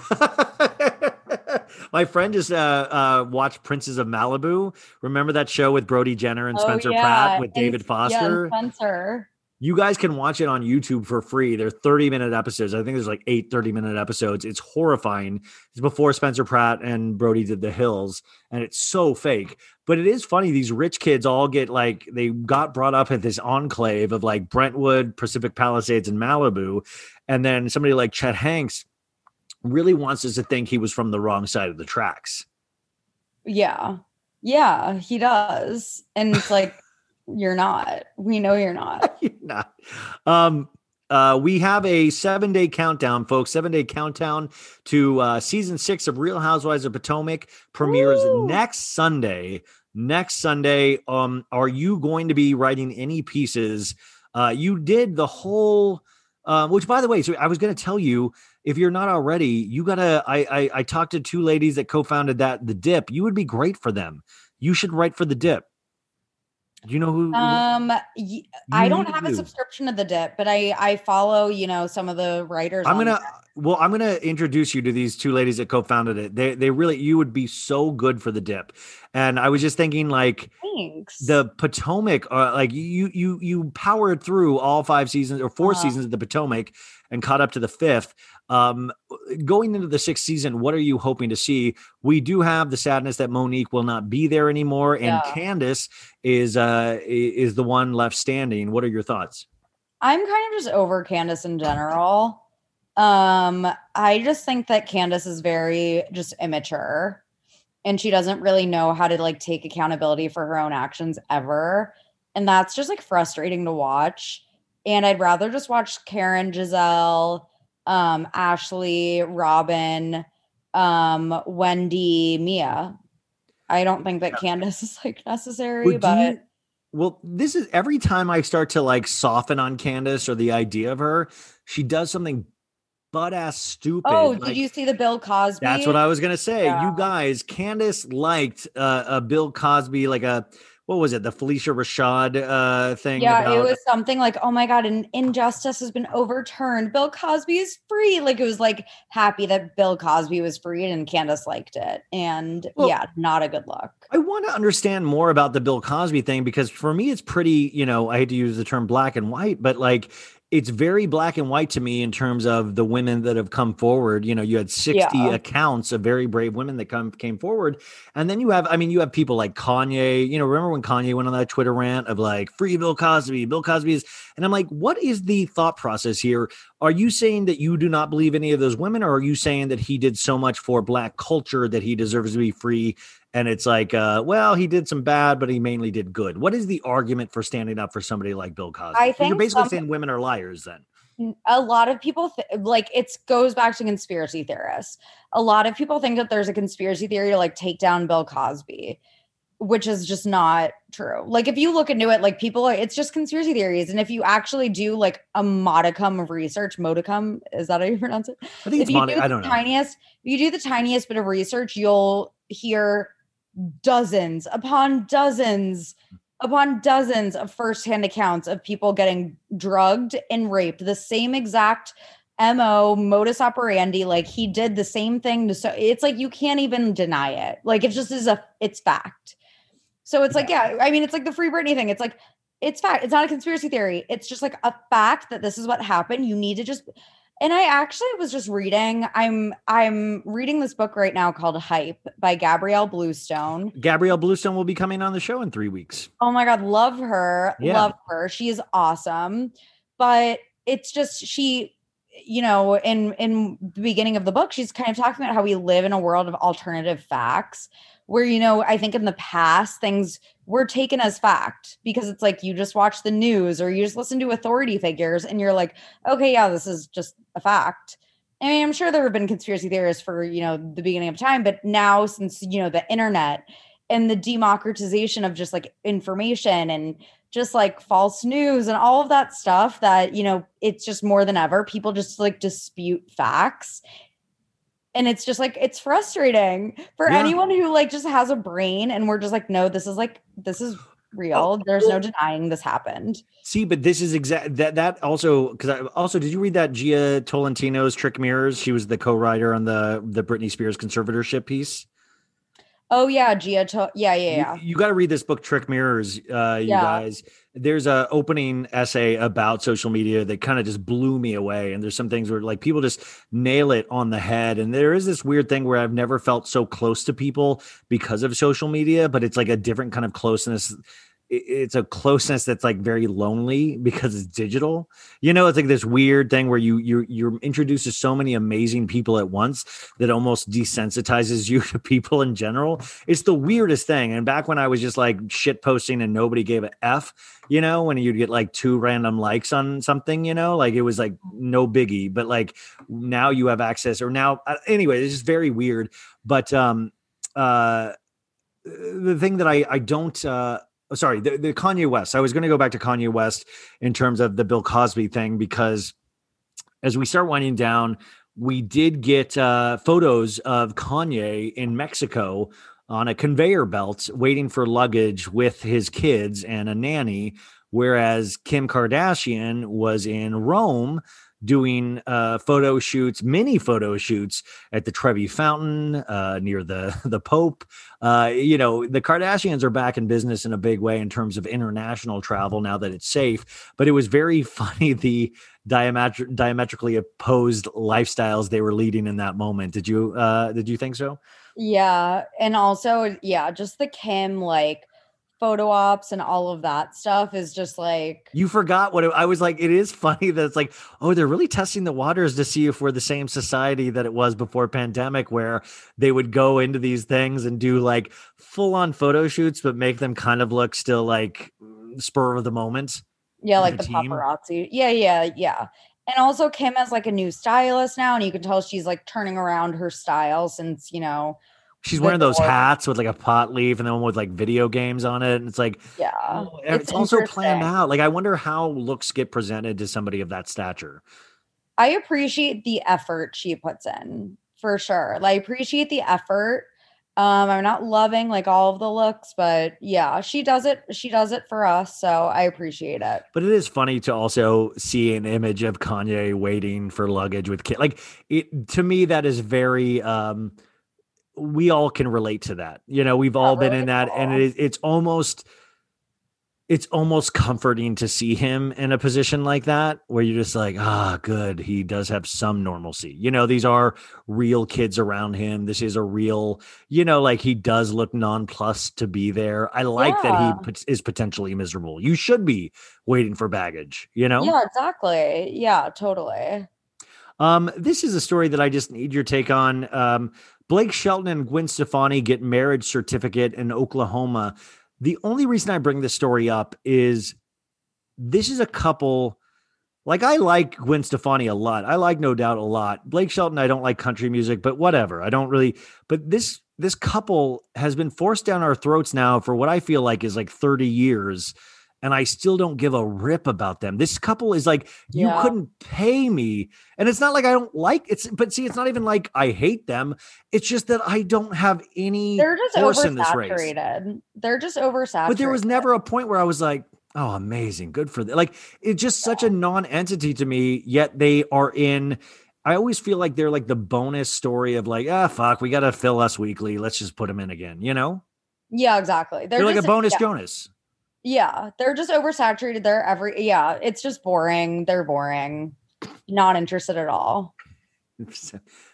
<laughs> <laughs> My friend just uh, uh, watched Princes of Malibu. Remember that show with Brody Jenner and Oh, Spencer yeah, Pratt with and- David yeah, Foster? Spencer. You guys can watch it on YouTube for free. They're 30 minute episodes. I think there's like eight 30 minute episodes. It's horrifying. It's before Spencer Pratt and Brody did The Hills, and it's so fake. But it is funny. These rich kids all get like, they got brought up at this enclave of like Brentwood, Pacific Palisades, and Malibu. And then somebody like Chet Hanks really wants us to think he was from the wrong side of the tracks. Yeah. Yeah, he does. And it's like, <laughs> you're not. We know you're not. <laughs> You're not. Um, uh, we have a seven day countdown, folks. Seven day countdown to uh, season six of Real Housewives of Potomac premieres next Sunday. Next Sunday. Um, are you going to be writing any pieces? Uh, you did the whole, uh, which by the way, so I was going to tell you if you're not already, you gotta. I, I I talked to two ladies that co-founded that the Dip. You would be great for them. You should write for the Dip. Do you know who? Um, y- I You don't have a subscription to the Dip, but I I follow you know some of the writers. I'm gonna well, I'm gonna introduce you to these two ladies that co-founded it. They they really you would be so good for the dip. And I was just thinking like Thanks. the Potomac, uh, like you you you powered through all five seasons or 4 Uh-huh. seasons of the Potomac and caught up to the fifth. Um, going into the sixth season, what are you hoping to see? We do have the sadness that Monique will not be there anymore, and Yeah. Candiace is uh is the one left standing. What are your thoughts? I'm kind of just over Candiace in general. Um, I just think that Candiace is very just immature and she doesn't really know how to like take accountability for her own actions ever. And that's just like frustrating to watch. And I'd rather just watch Karen, Gizelle, um, Ashley, Robyn, um, Wendy, Mia. I don't think that Candiace <laughs> is like necessary, Well, but you- well, this is every time I start to like soften on Candiace or the idea of her, she does something butt ass stupid. oh, like- did you see the Bill Cosby? That's what I was gonna say. Yeah. You guys, Candiace liked uh, a Bill Cosby, like a what was it, the Phylicia Rashad uh, thing? Yeah, about, it was something like, "Oh my god, an injustice has been overturned. Bill Cosby is free." Like it was like happy that Bill Cosby was freed, and Candiace liked it. And Well- yeah, not a good look. I want to understand more about the Bill Cosby thing because for me, it's pretty, you know, I hate to use the term black and white, but like it's very black and white to me in terms of the women that have come forward. You know, you had 60 Yeah. accounts of very brave women that come came forward. And then you have, I mean, you have people like Kanye, you know, remember when Kanye went on that Twitter rant of like free Bill Cosby, Bill Cosby is, and I'm like, what is the thought process here? Are you saying that you do not believe any of those women, or are you saying that he did so much for black culture that he deserves to be free? And it's like, uh, well, he did some bad, but he mainly did good. What is the argument for standing up for somebody like Bill Cosby? I So you're basically some- saying women are liars then. a lot of people th- like it goes back to conspiracy theorists. A lot of people think that there's a conspiracy theory to like take down Bill Cosby, which is just not true. Like if you look into it, like people are, it's just conspiracy theories. And if you actually do like a modicum of research, modicum is that how you pronounce it? I think if it's do I don't know. tiniest if you do the tiniest bit of research you'll hear dozens upon dozens upon dozens of firsthand accounts of people getting drugged and raped. The same exact mo modus operandi like he did the same thing to so it's like you can't even deny it. Like it just is a it's fact. So it's like yeah i mean it's like the free Britney thing. It's like it's fact it's not a conspiracy theory. It's just like a fact that this is what happened. You need to just and I actually was just reading. I'm I'm reading this book right now called Hype by Gabrielle Bluestone. Gabrielle Bluestone will be coming on the show in three weeks. Oh my god, love her. Yeah. Love her. She is awesome. But it's just she you know, in in the beginning of the book, she's kind of talking about how we live in a world of alternative facts where you know, I think in the past things were taken as fact because it's like you just watch the news or you just listen to authority figures and you're like, okay, yeah, this is just a fact. I mean, I'm sure there have been conspiracy theorists for, you know, the beginning of time, but now since, you know, the internet and the democratization of just like information and just like false news and all of that stuff that, you know, it's just more than ever people just like dispute facts. And it's just like it's frustrating for Yeah. anyone who like just has a brain and we're just like no, this is like this is real. There's no denying this happened. See, but this is exact that that also because I also did you read that Jia Tolentino's Trick Mirrors? She was the co-writer on the the Britney Spears conservatorship piece. Oh yeah, Gia. To- yeah, yeah, You- You, got to read this book, Trick Mirrors, uh, you Yeah. guys. There's a opening essay about social media that kind of just blew me away and there's some things where like people just nail it on the head and there is this weird thing where i've never felt so close to people because of social media but it's like a different kind of closeness it's a closeness that's like very lonely because it's digital. You know, it's like this weird thing where you you're you're introduced to so many amazing people at once that almost desensitizes <laughs> you to people in general. It's the weirdest thing. And back when I was just like shit posting and nobody gave a f, you know, when you'd get like two random likes on something, you know, like it was like no biggie. But like now you have access, or now uh, anyway, it's just very weird. But um, uh, the thing that I I don't uh oh, sorry, the, the Kanye West. I was going to go back to Kanye West in terms of the Bill Cosby thing because as we start winding down, we did get uh, photos of Kanye in Mexico on a conveyor belt waiting for luggage with his kids and a nanny, whereas Kim Kardashian was in Rome doing uh, photo shoots, mini photo shoots at the Trevi Fountain uh, near the <laughs> the Pope. Uh, you know, the Kardashians are back in business in a big way in terms of international travel now that it's safe. But it was very <laughs> funny the diametri- diametrically opposed lifestyles they were leading in that moment. Did you uh, did you think so? Yeah, and also yeah, just the Kim like photo ops and all of that stuff is just like you forgot what it, I was like. It is <laughs> funny that it's like, oh, they're really testing the waters to see if we're the same society that it was before pandemic, where they would go into these things and do like full on photo shoots, but make them kind of look still like spur of the moment. Yeah, like the team. paparazzi. Yeah, yeah, yeah. And also Kim has like a new stylist now, and you can tell she's like turning around her style since you know She's wearing those hats with like a pot leaf and then one with like video games on it. And it's like, yeah, oh, it's, it's also planned out. Like, I wonder how looks get presented to somebody of that stature. I appreciate the effort she puts in for sure. Like, I appreciate the effort. Um, I'm not loving like all of the looks, but yeah, she does it. She does it for us, so I appreciate it. But it is funny to also see an image of Kanye waiting for luggage with kid. Like it to me, that is very um we all can relate to that. You know, we've all been in that, and it is, it's almost it's almost comforting to see him in a position like that where you're just like, ah, good. He does have some normalcy. You know, these are real kids around him. This is a real, you know, like he does look nonplussed to be there. I like yeah. that he is potentially miserable. You should be waiting for baggage, you know? Yeah, exactly. Yeah, totally. Um, this is a story that I just need your take on. Um, Blake Shelton and Gwen Stefani get marriage certificate in Oklahoma. The only reason I bring this story up is this is a couple. Like I like Gwen Stefani a lot. I like No Doubt a lot. Blake Shelton, I don't like country music, but whatever. I don't really. But this this couple has been forced down our throats now for what I feel like is like 30 years and I still don't give a rip about them. This couple is like, you yeah. couldn't pay me. And it's not like I don't like it's but see, it's not even like I hate them. It's just that I don't have any they're just oversaturated. They're just oversaturated. But there was never a point where I was like, oh, amazing, good for them. Like it's just yeah. such a non-entity to me, yet they are in. I always feel like they're like the bonus story of like, ah, fuck, we gotta fill us weekly. Let's just put them in again, you know? Yeah, exactly. They're, they're like a bonus yeah. Jonas. Yeah, they're just oversaturated. They're every yeah, it's just boring. They're boring. Not interested at all. <laughs>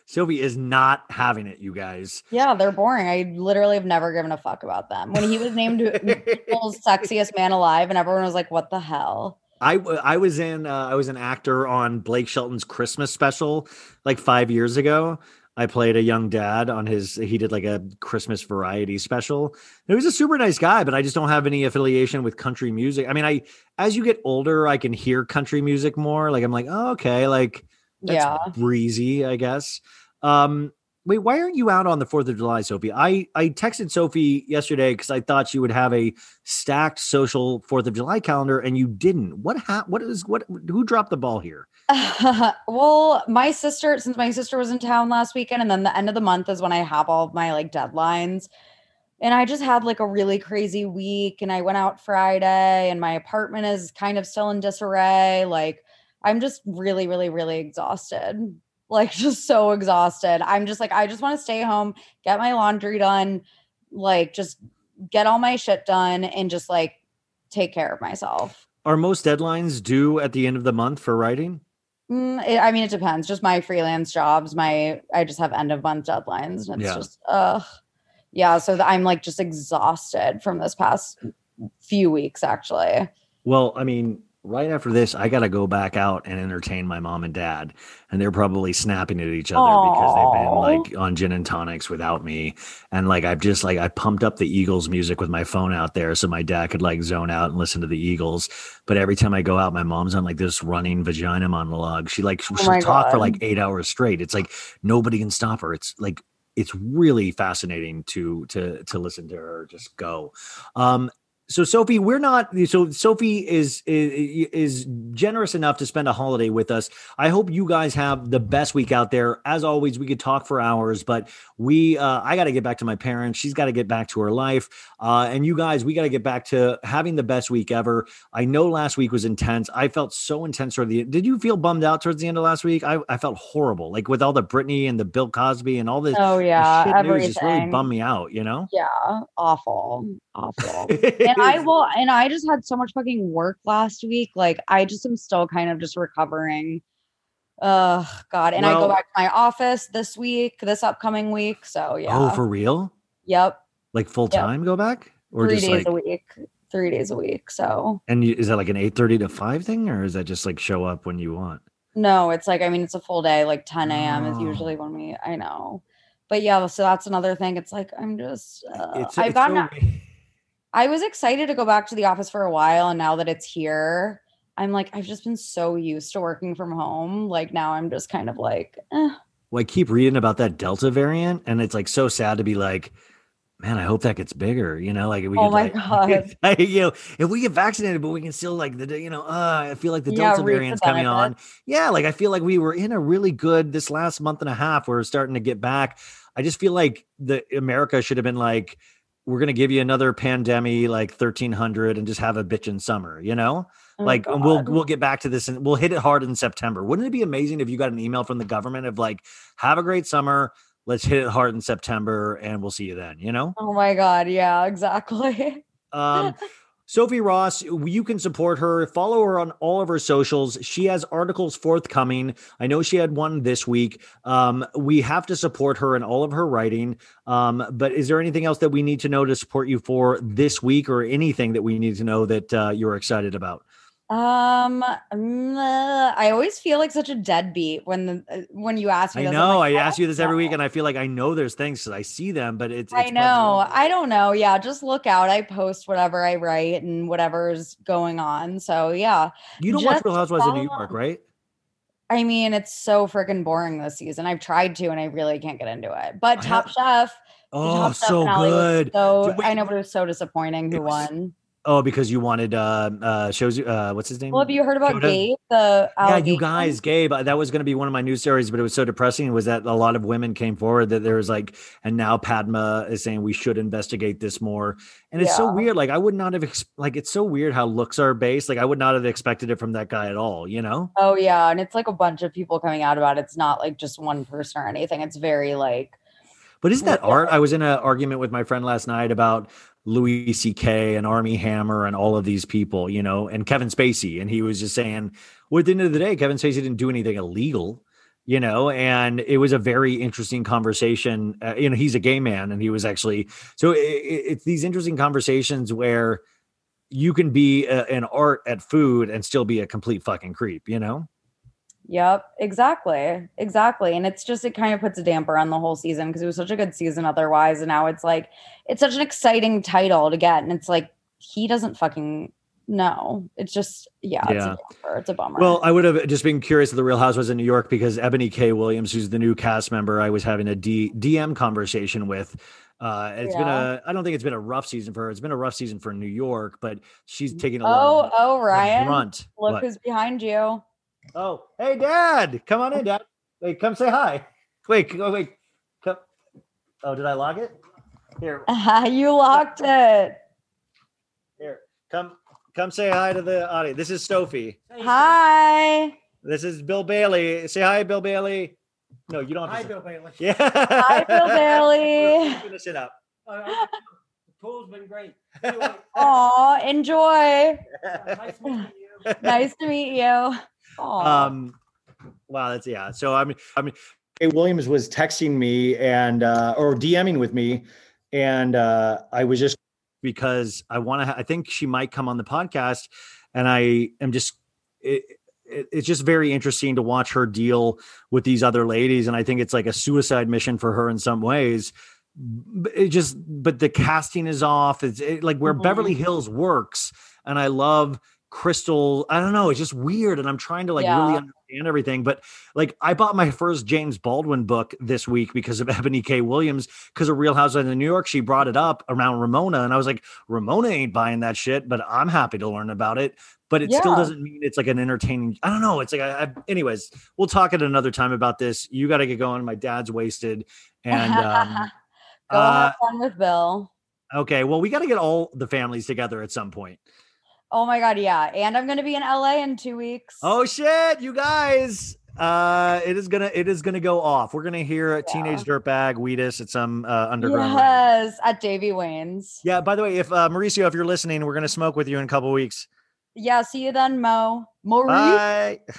Sylvie is not having it, you guys. Yeah, they're boring. I literally have never given a fuck about them. When he was named <laughs> people's sexiest man alive, and everyone was like, "What the hell?" I I was in uh, I was an actor on Blake Shelton's Christmas special like five years ago, I played a young dad on his. He did like a Christmas variety special. He was a super nice guy, but I just don't have any affiliation with country music. I mean, I as you get older, I can hear country music more. Like I'm like, oh, okay, like that's yeah. breezy, I guess. Um, wait, why aren't you out on the Fourth of July, Sophie? I I texted Sophie yesterday because I thought she would have a stacked social Fourth of July calendar, and you didn't. What ha- What is what? Who dropped the ball here? <laughs> well, my sister, since my sister was in town last weekend, and then the end of the month is when I have all my like deadlines. And I just had like a really crazy week. And I went out Friday, and my apartment is kind of still in disarray. Like, I'm just really, really, really exhausted. Like, <laughs> just so exhausted. I'm just like, I just want to stay home, get my laundry done, like, just get all my shit done, and just like take care of myself. Are most deadlines due at the end of the month for writing? Mm, it, I mean, it depends. Just my freelance jobs, my I just have end of month deadlines. And it's Yeah. just, uh, yeah. So th- I'm like just exhausted from this past few weeks, actually. Well, I mean, right after this, I got to go back out and entertain my mom and dad, and they're probably snapping at each other because they've been like on gin and tonics without me, and like I've just like I pumped up the Eagles music with my phone out there so my dad could like zone out and listen to the Eagles. But every time I go out, my mom's on like this running vagina monologue. She like she'll Oh my talk for like eight hours straight. It's like nobody can stop her. It's like it's really fascinating to to to listen to her just go. Um, so Sophie, we're not. So Sophie is, is is generous enough to spend a holiday with us. I hope you guys have the best week out there. As always, we could talk for hours, but we uh, I got to get back to my parents. She's got to get back to her life, uh, and you guys, we got to get back to having the best week ever. I know last week was intense. I felt so intense toward the. Did you feel bummed out towards the end of last week? I, I felt horrible, like with all the Britney and the Bill Cosby and all this. Oh yeah, shit news just really bummed me out. You know. Yeah, awful, awful. <laughs> and I will, and I just had so much fucking work last week. Like I just am still kind of just recovering. Uh God. And I go back to my office this week, this upcoming week. So yeah. Oh, for real? yep. Like full time go back? Or Three just days like a week. Three days a week. So and you, is that like an 8:30 to 5 thing or is that just like show up when you want? no, it's like I mean it's a full day, like 10 a.m. is Oh. usually when we I know. But yeah, so that's another thing. It's like I'm just uh, It's, I've it's gotten so- <laughs> I was excited to go back to the office for a while, and now that it's here, I'm like, I've just been so used to working from home. Like now, I'm just kind of like, eh. well, I keep reading about that Delta variant and it's like so sad to be like man, I hope that gets bigger. You know, like we Oh my like, <laughs> God. like, you know, if we get vaccinated, but we can still like the, you know, uh, I feel like the Delta the variant's coming on. Yeah, like I feel like we were in a really good this last month and a half. We're starting to get back. I just feel like the America should have been like, we're gonna give you another pandemic like thirteen hundred and just have a bitchin' summer, you know? Oh like and we'll we'll get back to this and we'll hit it hard in September. Wouldn't it be amazing if you got an email from the government of like, have a great summer, let's hit it hard in September and we'll see you then, you know? Oh my god, yeah, exactly. Um, <laughs> Sophie Ross, you can support her. Follow her on all of her socials. She has articles forthcoming. I know she had one this week. Um, we have to support her in all of her writing. Um, but is there anything else that we need to know to support you for this week, or anything that we need to know that uh, you're excited about? Um, mm, uh, I always feel like such a deadbeat when the uh, when you ask me. I know. like, I ask you this every week, and I feel like I know there's things because I see them, but it's. I it's know. I don't know. Yeah, just look out. I post whatever I write and whatever's going on. So yeah, You don't watch Real Housewives of New York, right? I mean, it's so freaking boring this season. I've tried to, and I really can't get into it. But Top Chef, Oh, Top Chef so was good. So Did we- I know, but it was so disappointing. Who won? Oh, because you wanted uh uh shows you uh what's his name? Well, have you heard about Yoda? Gabe? The Yeah, you guys, Gabe, uh, that was going to be one of my news stories, but it was so depressing. Was that a lot of women came forward that there was like, and now Padma is saying we should investigate this more. And it's so weird. Like, I would not have, ex- like, it's so weird how looks are based. Like, I would not have expected it from that guy at all, you know? Oh yeah, and it's like a bunch of people coming out about it. It's not like just one person or anything. It's very like But isn't that art? I was in an argument with my friend last night about Louis C.K. and Armie Hammer and all of these people, you know, and Kevin Spacey. And he was just saying, well, at the end of the day, Kevin Spacey didn't do anything illegal, you know, and it was a very interesting conversation. Uh, you know, he's a gay man and he was actually, so it, it's these interesting conversations where you can be a, an art at food and still be a complete fucking creep, you know? Yep, exactly. Exactly. And it's just it kind of puts a damper on the whole season because it was such a good season otherwise. And now it's like it's such an exciting title to get. And it's like he doesn't fucking know. It's just yeah, it's a damper. It's a bummer. Well, I would have just been curious if the Real Housewives in New York because Eboni K. Williams, who's the new cast member, I was having a D- DM conversation with. Uh, It's been a. I don't think it's been a rough season for her. It's been a rough season for New York, but she's taking a oh, lot of oh, the Ryan. brunt. Look What? who's behind you. Oh, hey, Dad, come on in, Dad. Wait, come say hi. Wait, go wait. Come. Oh, did I lock it? Here, <laughs> you locked it. here. Come, come say hi to the audience. This is Sophie. Hi. This is Bill Bailey. Say hi, Bill Bailey. No, you don't have to. Hi, Bill Bailey. Yeah. Hi, Bill <laughs> Bailey. Finish it up. Uh, uh, uh, Cool's been great. Aw, enjoy. nice meeting you. <laughs> nice to meet you. Aw. Um, wow, that's yeah. So I mean, I mean, K. Williams was texting me and uh, or DMing with me, and uh, I was just because I want to. Ha- I think she might come on the podcast, and I am just. It, it, it's just very interesting to watch her deal with these other ladies, and I think it's like a suicide mission for her in some ways. It just, but the casting is off. It's it, like where Mhm. Beverly Hills works, and I love Crystal. I don't know. It's just weird, and I'm trying to like Yeah. really understand everything. But like, I bought my first James Baldwin book this week because of <laughs> Eboni K. Williams, because of Real Housewives of New York. She brought it up around Ramona, and I was like, Ramona ain't buying that shit, but I'm happy to learn about it. But it still doesn't mean it's like an entertaining. I don't know. It's like, I, I, anyways, we'll talk at another time about this. You got to get going. My dad's wasted, and um, <laughs> Go uh, have fun with Bill. okay. Well, we got to get all the families together at some point. Oh my god, yeah. And I'm gonna be in LA in two weeks. Oh shit, you guys. Uh it is gonna it is gonna go off. We're gonna hear a teenage dirtbag Wheatus at some uh underground. yes, at Davey Wayne's. Yeah, by the way, if uh Mauricio, if you're listening, we're gonna smoke with you in a couple weeks. Yeah, see you then, Mo. Maurice. Bye. Bye.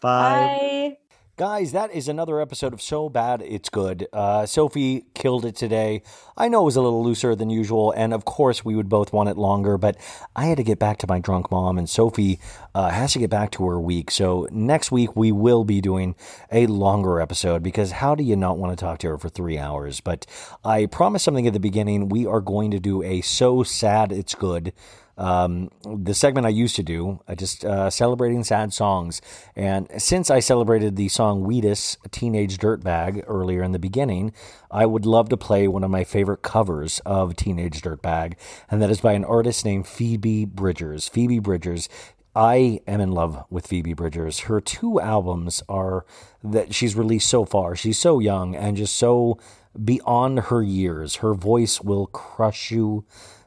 Bye. Guys, that is another episode of So Bad It's Good. Uh, Sophie killed it today. I know it was a little looser than usual, and of course we would both want it longer, but I had to get back to my drunk mom, and Sophie uh, has to get back to her week. So next week we will be doing a longer episode because how do you not want to talk to her for three hours? But I promised something at the beginning. We are going to do a So Sad It's Good um, the segment I used to do, uh, just uh, celebrating sad songs. And since I celebrated the song Wheatus, Teenage Dirtbag, earlier in the beginning, I would love to play one of my favorite covers of Teenage Dirtbag, and that is by an artist named Phoebe Bridgers. Phoebe Bridgers. I am in love with Phoebe Bridgers. Her two albums are that she's released so far. She's so young and just so beyond her years. Her voice will crush you.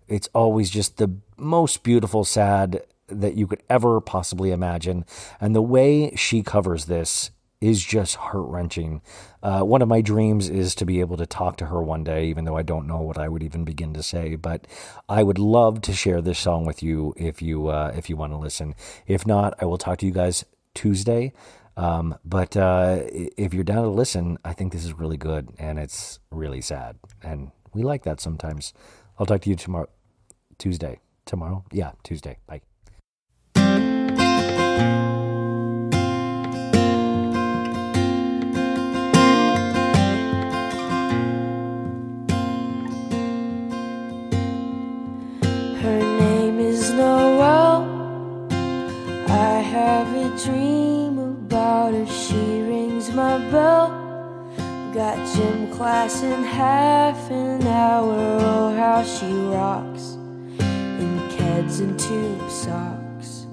It's always just the most beautiful sad that you could ever possibly imagine. And the way she covers this is just heart wrenching. Uh, one of my dreams is to be able to talk to her one day, even though I don't know what I would even begin to say. But I would love to share this song with you if you uh, if you want to listen. If not, I will talk to you guys Tuesday. Um, but uh, if you're down to listen, I think this is really good and it's really sad, and we like that sometimes. I'll talk to you tomorrow, Tuesday. Tomorrow, yeah, Tuesday. Bye. Her name is Noel. I have a dream about her. She rings my bell. Got gym class in half an hour. Oh, how she rocks Keds and tube socks.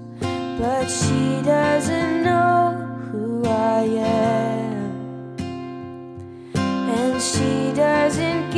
But she doesn't know who I am. And she doesn't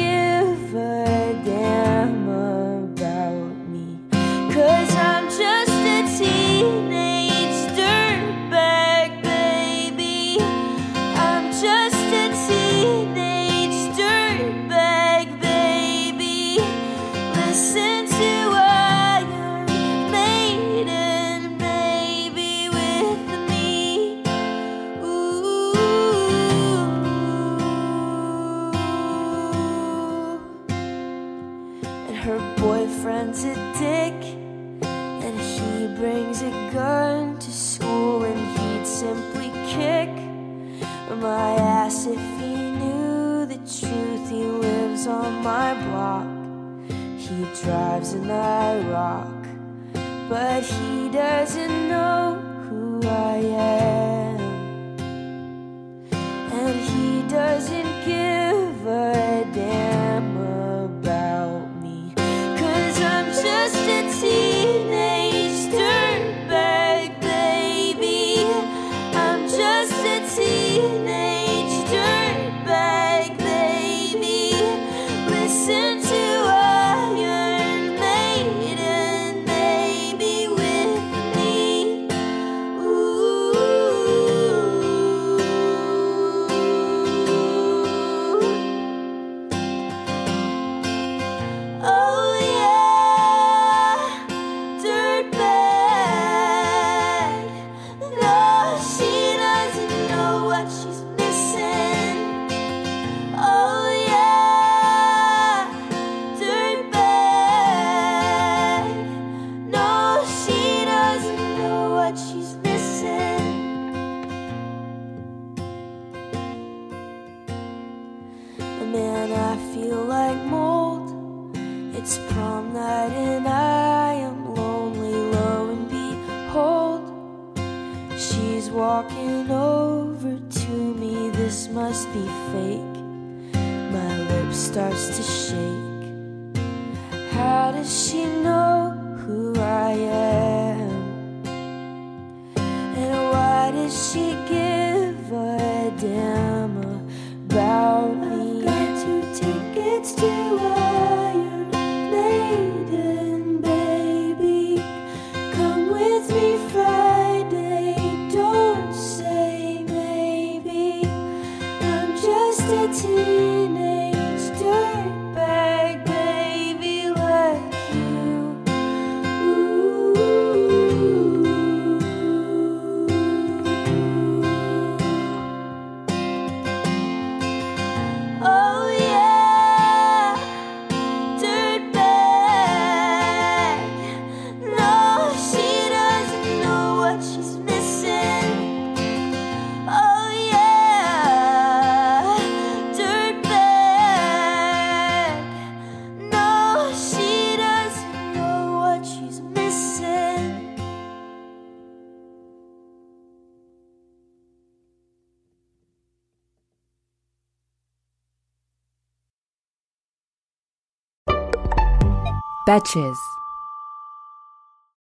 Betches.